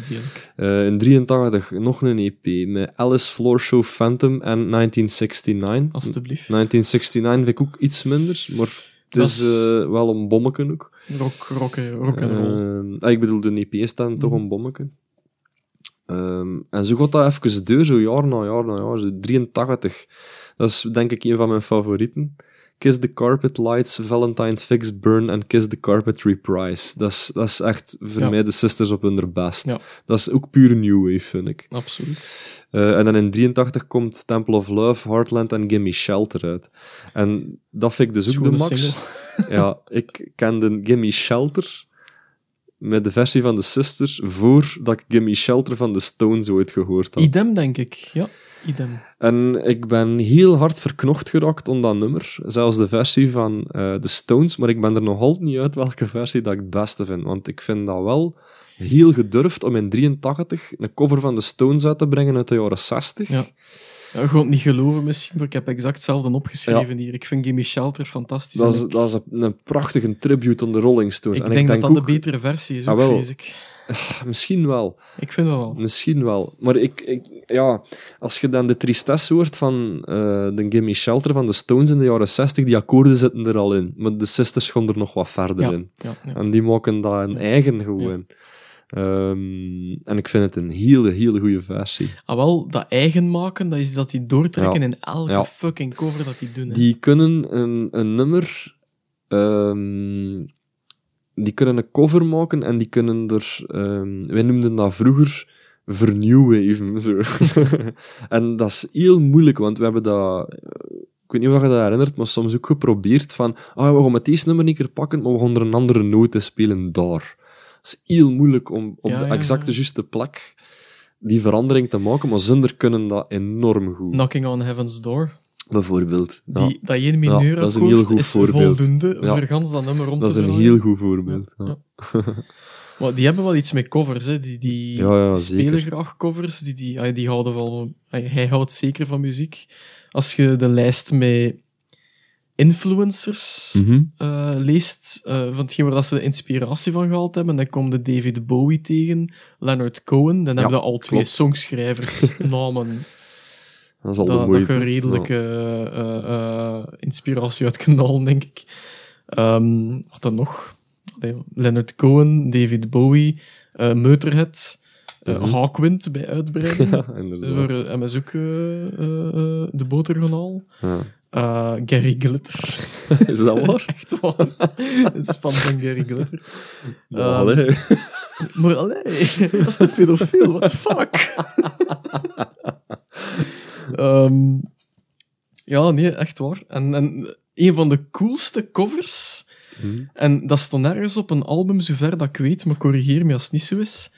Eh, in 83 nog een EP met Alice Floor Show Phantom en 1969. Alsjeblieft. 1969 vind ik ook iets minder, maar het is is- eh, wel een bommetje ook. Rock, rock, rock and roll. Eh, ah, ik bedoel, de EP is dan toch Mhm. een bommetje. Ehm, en zo gaat dat even door, zo jaar na jaar na jaar. Zo 83. Dat is denk ik een van mijn favorieten. Kiss the Carpet Lights, Valentine Fix Burn en Kiss the Carpet Reprise. Dat is, dat is echt voor Ja. mij de Sisters op hun best. Ja. Dat is ook pure new wave, vind ik. Absoluut. Eh, en dan in 83 komt Temple of Love, Heartland en Gimme Shelter uit. En dat vind ik dus ook Schone de max. single. Ja, ik kende Gimme Shelter met de versie van de Sisters voordat ik Gimme Shelter van de Stones ooit gehoord had. Idem, denk ik. Ja, idem. En ik ben heel hard verknocht geraakt om dat nummer. Zelfs de versie van eh, de Stones, maar ik ben er nog altijd niet uit welke versie dat ik het beste vind. Want ik vind dat wel heel gedurfd om in 83 een cover van de Stones uit te brengen uit de jaren 60. Ja. Ja, het niet geloven misschien, maar ik heb exact hetzelfde opgeschreven hier. Ik vind Gimme Shelter fantastisch. Dat is, ik, dat is een, een prachtige tribute aan de Rolling Stones. ik en denk, ik denk dat dat ook, de betere versie is, Ah, ook, vrees ik. misschien wel. Ik vind dat wel. Misschien wel. Maar ik, ik, ja, als je dan de tristesse hoort van eh, de Gimme Shelter van de Stones in de jaren 60, die akkoorden zitten er al in. Maar de Sisters gaan er nog wat verder Ja, in. ja. En die maken dat een eigen gewoon. Ehm, en ik vind het een hele, hele goede versie. Ah, wel, dat eigen maken, dat is dat die doortrekken Ja. in elke Ja. fucking cover dat die doen. hè. Die kunnen een, een nummer... ehm, die kunnen een cover maken en die kunnen er... ehm, wij noemden dat vroeger vernieuwen even, zo. en dat is heel moeilijk, want we hebben dat... Ik weet niet of je dat herinnert, maar soms ook geprobeerd van... Ah, we gaan met deze nummer niet keer pakken, maar we gaan er een andere noot in spelen daar. Het is heel moeilijk om op Ja, de exacte juiste plek die verandering te maken, maar zonder kunnen dat enorm goed. Knocking on Heaven's Door. Bijvoorbeeld. Ja. Die, dat één mineur dat is een heel goed voorbeeld. voldoende Ja. voor gans dat nummer om Dat is te een draaien. heel goed voorbeeld. Ja. Maar die hebben wel iets met covers, hè. Die, die Ja, ja, spelen zeker. graag covers. Die, die, ah, die houden wel... Hij houdt zeker van muziek. Als je de lijst met influencers eh, leest, eh, van hetgeen waar dat ze de inspiratie van gehaald hebben, dan komt de David Bowie tegen, Leonard Cohen, dan hebben we al twee klopt. songschrijvers namen Dat is al de dat, dat moeite. je redelijk Ja. eh, inspiratie uit kan halen, denk ik. Ehm, wat dan nog? Allee, Leonard Cohen, David Bowie, Motorhead, eh, Mhm. Hawkwind bij uitbreiding. Ja, Waar inderdaad. eh, MS ook de boter gaan halen. Ja. Eh, Gary Glitter. Is dat waar? Echt waar. Het is van Gary Glitter. Ehm, allee. Maar allee, dat is de pedofiel, what the fuck? Ehm, ja, nee, echt waar. En, en een van de coolste covers, Hm. en dat stond ergens op een album, zover dat ik weet, maar corrigeer me als het niet zo is,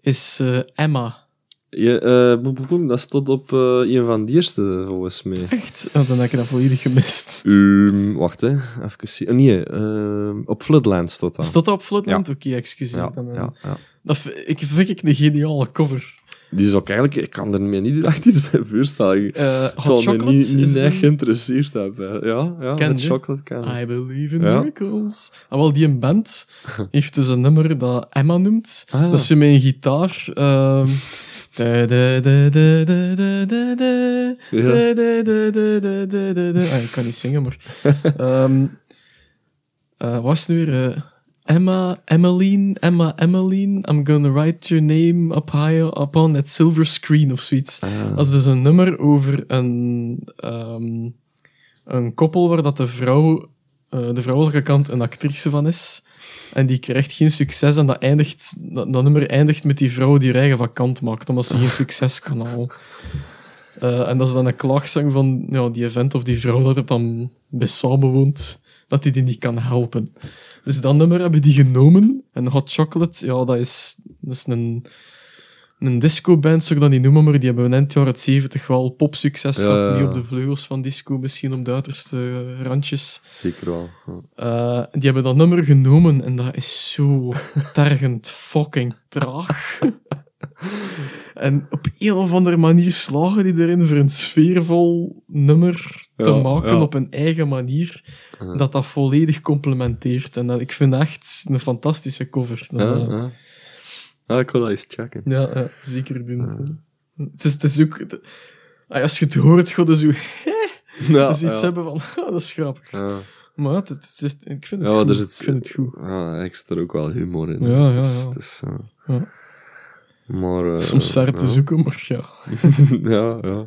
is eh, Emma. Je, eh, boem, boem, boem, dat stond op eh, een van die eerste, volgens mij. Echt? Oh, dan heb ik dat volledig gemist. Ehm, wacht, hè. Even zien. Oh, nee, ehm, op Floodland stond dat. Stond dat op Floodland? Oké, excuseer. ja, eh, ja, ja. Dat ik, vind ik een geniale cover. Die is ook eigenlijk... Ik kan er me niet echt iets bij voorstellen. Eh Hot zal me niet, echt geïnteresseerd hebben. Ja, ja Ken met chocolate kan. I believe in Ja. miracles. En wel, die een band heeft dus een nummer dat Emma noemt. Ah. Dat zo met een gitaar. ehm, ik kan niet zingen, maar. um, uh, was nu weer. Emma, Emmeline, Emma, Emmeline, I'm gonna write your name up high upon that silver screen of zoiets. Dat is dus een nummer over een, een koppel waar dat de vrouw, de vrouwelijke kant een actrice van is. En die krijgt geen succes en dat, eindigt, dat, nummer eindigt met die vrouw die haar eigen vakant maakt, omdat ze geen succes kan halen. Eh, en dat is dan een klaagzang van ja, die event of die vrouw dat er dan bij samenwoont, dat die die niet kan helpen. Dus dat nummer hebben die genomen. En Hot Chocolate, ja, dat is, dat is een, een disco-band, zou ik dat niet noemen, maar die hebben in eind jaren 70 wel popsucces Ja, gehad. ja, ja. op de vleugels van disco, misschien op de uiterste eh, randjes. Zeker wel. Ja. Eh, die hebben dat nummer genomen en dat is zo tergend fucking traag. en op een of andere manier slagen die erin voor een sfeervol nummer te Ja, maken ja. op een eigen manier, Ja. dat dat volledig complementeert. En dat, ik vind echt een fantastische cover. Dat, Ja, ik wil dat eens checken. ja, ja, zeker doen. Het, is, het is ook... het- ah, als je het hoort, ga je zo, Ja, dus iets ja. hebben van, ah, dat is grappig. Ja. Maar het, het is, ik vind het Ja, goed. zit, Ik vind het goed. Ja, ik zit er ook wel humor in. Ja, Het ja, is- ja. het is. Ja. Maar... eh, Soms ver te zoeken, maar ja. ja, ja.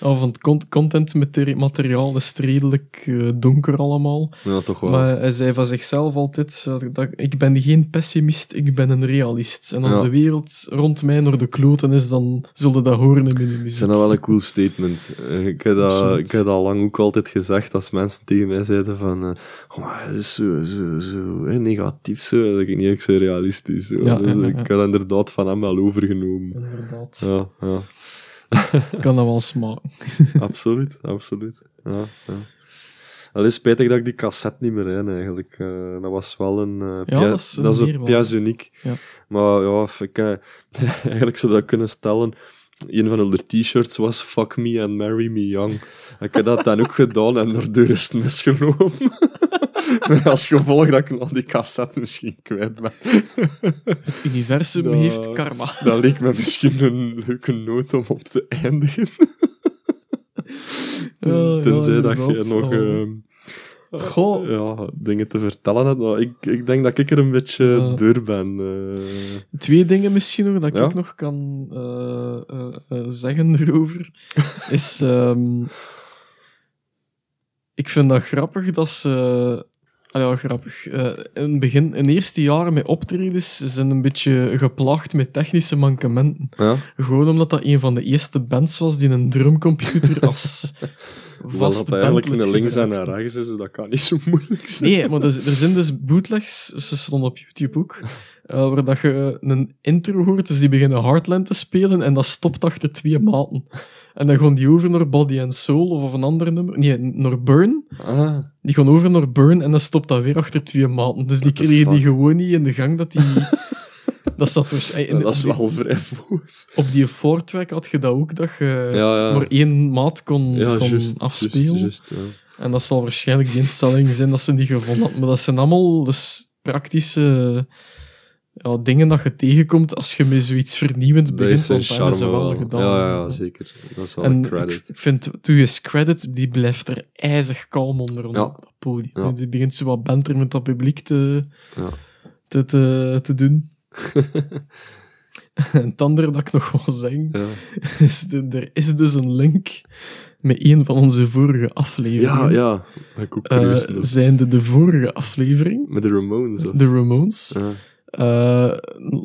Oh, van het con- content materi- materiaal is redelijk eh, donker allemaal. Ja, toch wel. Maar hij zei van zichzelf altijd, dat, dat- ik ben geen pessimist, ik ben een realist. En als Ja. de wereld rond mij naar de kloten is, dan zullen dat horen in mijn muziek. dat wel een cool statement. Eh, Ik heb, dat, ik heb dat al lang ook altijd gezegd als mensen tegen mij zeiden van eh, oh, maar het is zo, zo, zo hè, negatief zo. Dat ik niet echt zo realistisch. Zo. Ja, Dus ja, ik dat inderdaad van hem wel overgenomen. Inderdaad. Ja, kan dat wel smaken. absoluut, absoluut. Ja, ja. Het is spijtig dat ik die cassette niet meer heb, eigenlijk. Eh, dat was wel een... eh Ja, dat is een dat is een meerwaarde. pièce uniek. Ja. Maar ja, ik, eh, eigenlijk zou dat kunnen stellen... Een van de t-shirts was Fuck Me and Marry Me Young. Ik heb dat dan ook gedaan en daardoor is het misgelopen. Als gevolg dat ik al die cassette misschien kwijt ben. Het universum Dat- heeft karma. Dat leek me misschien een leuke noot om op te eindigen. Ja, Tenzij dat je nog Oh. ehm, Goh, ja, dingen te vertellen hebt. Maar ik, ik denk dat ik er een beetje door ben. eh. Twee dingen misschien nog dat Ja? ik nog kan eh, eh, zeggen erover. is. ehm, ik vind dat grappig dat ze. Ah ja, grappig. Eh, in het begin, in de eerste jaren met optredens zijn een beetje geplaagd met technische mankementen. ja? Gewoon omdat dat een van de eerste bands was die een drumcomputer als vast dat eigenlijk een links en een rechts is, dat kan niet zo moeilijk zijn. Nee, maar er, er zijn dus bootlegs, ze stonden op YouTube ook, eh, waar dat je een intro hoort, dus die beginnen Heartland te spelen en dat stopt achter twee maten. En dan gaan die over naar Body and Soul of een ander nummer. Nee, naar Burn. Ah, Die gaan over naar Burn en dan stopt dat weer achter twee maten. Dus die kregen die gewoon niet in de gang dat die... dat zat dus... in- dat is wel vrij voos. Op die four-track had je dat ook, dat je Ja, ja. maar één maat kon, kon afspelen. En dat zal waarschijnlijk die instelling zijn dat ze niet gevonden hadden. Maar dat zijn allemaal dus praktische ja, dingen dat je tegenkomt als je met zoiets vernieuwends Dat begint. is dat ze charme wel wel. gedaan. Ja, ja, zeker. Dat is wel En een credit. ik vind, To His Credit, die blijft er ijzig kalm onder Ja. op dat podium. Ja. Die begint zo wat banter met dat publiek te, Ja. te, te, te doen. en het andere dat ik nog wil zeggen, Ja. is de, er is dus een link met een van onze vorige afleveringen. ja, ja. Ik ook Eh, dat- zijnde de vorige aflevering, Met de Ramones. Of? de Ramones. Ja. Eh,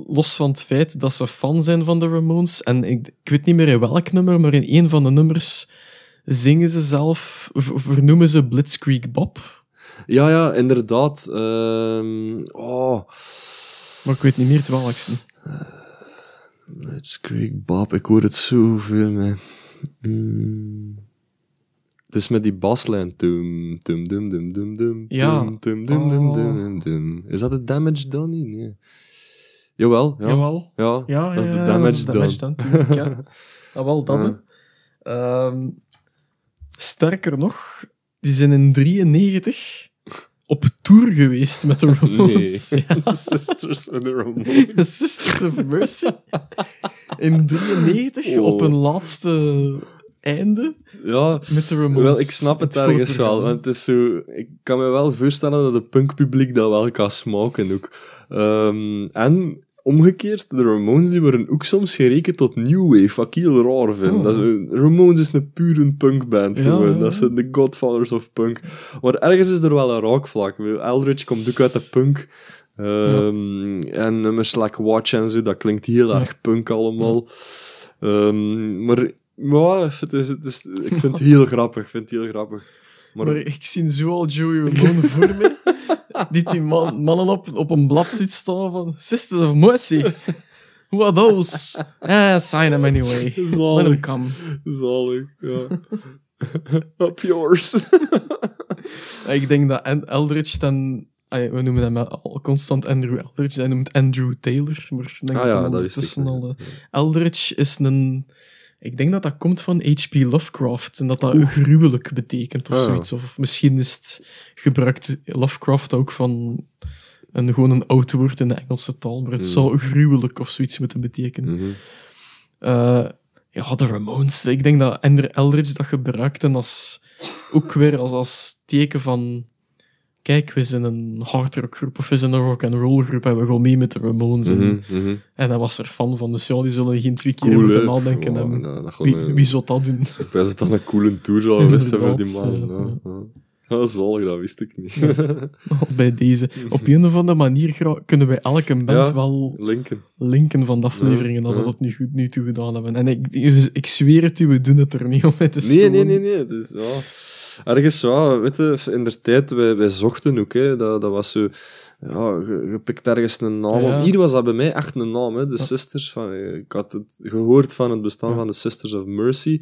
los van het feit dat ze fan zijn van de Ramones. En ik, ik weet niet meer in welk nummer, maar in een van de nummers zingen ze zelf, vernoemen ze Blitzkrieg Bob. ja, ja, inderdaad. Ehm, oh, Maar ik weet niet meer het welkste. Craig Bob. Ik hoor het zoveel, man. Mm. Het is met die baslijn. Dum, dum, dum, dum, dum, dum. Ja. Dum, dum, dum, dum, Oh. dum, dum, dum. Is dat de Damage Done? Nee. Jawel, ja. Jawel. Ja, Ja, dat is de Damage dat is Done. Done, tuurlijk, ja. Ah, wel, dat, Ja. Ehm, sterker nog, die zijn in 93 op tour geweest met de Nee. Ramones. Ja. The Sisters of the Ramones. Sisters of Mercy. In 93 Oh. op hun laatste einde Ja, met de Ramones. wel, ik snap het ergens wel. Want het is zo, ik kan me wel voorstellen dat het punkpubliek dat wel kan smaken ook. Ehm, en omgekeerd, de Ramones die worden ook soms gerekend tot New Wave, wat ik heel raar vind. Oh. Dat is, Ramones is een puur een punkband Ja, gewoon. ja. Dat zijn de godfathers of punk. Maar ergens is er wel een raakvlak. Eldridge komt ook uit de punk. Ehm, En nummers like Watch en zo, dat klinkt heel erg punk allemaal. Ehm, maar ja, het is, het is, ik vind het heel grappig. Ik vind het heel grappig. Maar, Maar ik zie zo al Joey Ramone voor me. Die die man- mannen op, op een blad ziet staan van Sisters of Mercy. Who are those? Eh, sign them anyway. Let Zalig. them come. Zalig, ja. Up yours. Ik denk dat Eldridge dan... We noemen hem al constant Andrew Eldridge. Hij noemt Andrew Taylor, maar denk Ah ja, dat wist ik. al... eh, Eldridge is een... Ik denk dat dat komt van H.P. Lovecraft en dat dat gruwelijk betekent of Ah, zoiets. Of misschien is het gebruikt Lovecraft ook van een, gewoon een oud woord in de Engelse taal, maar het Hmm. zou gruwelijk of zoiets moeten betekenen. Mhm. Eh, ja, de Ramones. Ik denk dat Andrew Eldridge dat gebruikte als, ook weer als, als teken van... Kijk, we zijn een hardrock groep of we zijn een rock and roll groep en we gaan mee met de Ramones. En- Mhm, mhm. En hij was er fan van, dus ja, die zullen geen twee keer Cool, moeten nadenken. Ja, en dat wie, wie zou dat doen? Ik wist dat dat een coole tour zou geweest zijn voor die man. ja, Zalig, dat wist ik niet. Bij deze. Op een of andere manier kunnen wij elke band Ja. wel Linken. linken van de afleveringen dat we tot nu, goed, nu toe gedaan hebben. En ik, ik zweer het u, we doen het er niet om. Het is Nee, nee, nee, nee. Is, ja. Ergens, ja, weet je, in der tijd, wij, wij zochten ook, hè. Dat, dat was zo... Ja, je, je pikt ergens een naam Ja. op. Hier was dat bij mij echt een naam, hè. De Sisters van... eh, Ik had het gehoord van het bestaan Ja. van de Sisters of Mercy.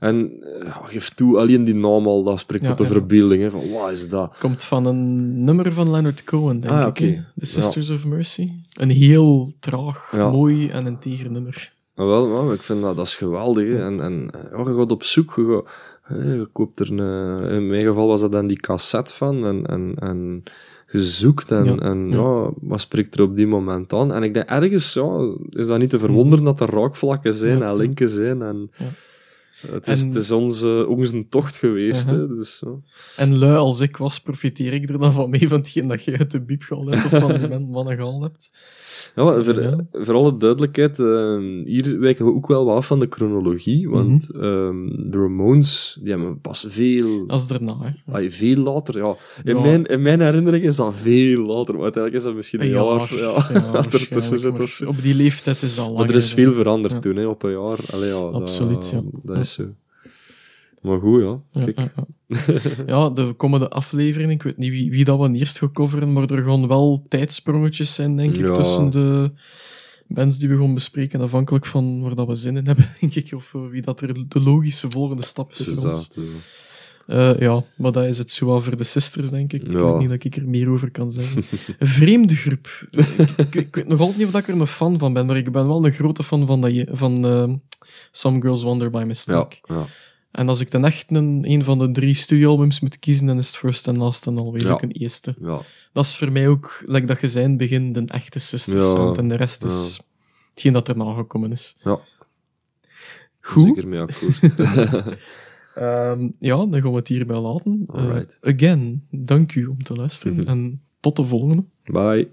En eh, ja, geef toe, alleen die naam al, dat spreekt Ja, tot de ja. verbeelding, hè. Van, wat is dat? Komt van een nummer van Leonard Cohen, denk Ah, ik. The Sisters of Mercy. Een heel traag, Ja. mooi en integer nummer. Ah, wel, maar ik vind dat, dat is geweldig. Hè. En, en ja, je gaat op zoek, je, gaat, je koopt er een... In mijn geval was dat dan die cassette van. En, en, en je zoekt en, Ja, en ja. ja. wat spreekt er op die moment aan? En ik denk ergens, ja, is dat niet te verwonderen dat er raakvlakken zijn Ja, en linken zijn. En. Het, is, En- het is onze, onze tocht geweest. Uh-huh. hè, dus. En lui als ik was, profiteer ik er dan van mee van hetgeen dat jij uit de biep gehaald hebt of van die man- mannen gehaald hebt. Ja, maar voor, Ja. voor alle duidelijkheid, ehm, hier wijken we ook wel wat af van de chronologie, want Mhm. ehm, de Ramones, die hebben pas veel... Is daarna, hè. Ay, veel later, ja. In, Ja. Mijn, in mijn herinnering is dat veel later, maar uiteindelijk is dat misschien een, jaar, ja, zit of zo. Op die leeftijd is dat lang. Maar er is veel veranderd Ja. toen, hè, op een jaar. Allee, ja, Absoluut, dat, ja. Dat Ja. is zo. Maar goed, ja. Ja, Kijk. ja, ja. ja, de komende aflevering, ik weet niet wie, wie dat we eerst gaan coveren, maar er gaan wel tijdsprongetjes zijn, denk ik, Ja. tussen de bands die we gaan bespreken, afhankelijk van waar dat we zin in hebben, denk ik, of wie dat er de logische volgende stap is voor ons. Eh, ja, maar dat is het zo wel voor de sisters, denk ik. Ik Ja. weet niet dat ik er meer over kan zeggen. Een vreemde groep. ik, ik, weet nog altijd niet of ik er een fan van ben, maar ik ben wel een grote fan van, dat, je- van eh, Some Girls Wonder by ja, Mistake. ja. En als ik dan echt een, een van de drie studioalbums moet kiezen, dan is het First and Last en alweer Ja. ook een eerste. ja. Dat is voor mij ook, like dat je zei in het begin, de echte sisters Ja. sound. En de rest is hetgeen dat erna gekomen is. Ja. Goed. Zeker mee akkoord. Ehm, ja, dan gaan we het hierbij laten. Eh, again, dank u om te luisteren. Mhm. En tot de volgende. Bye.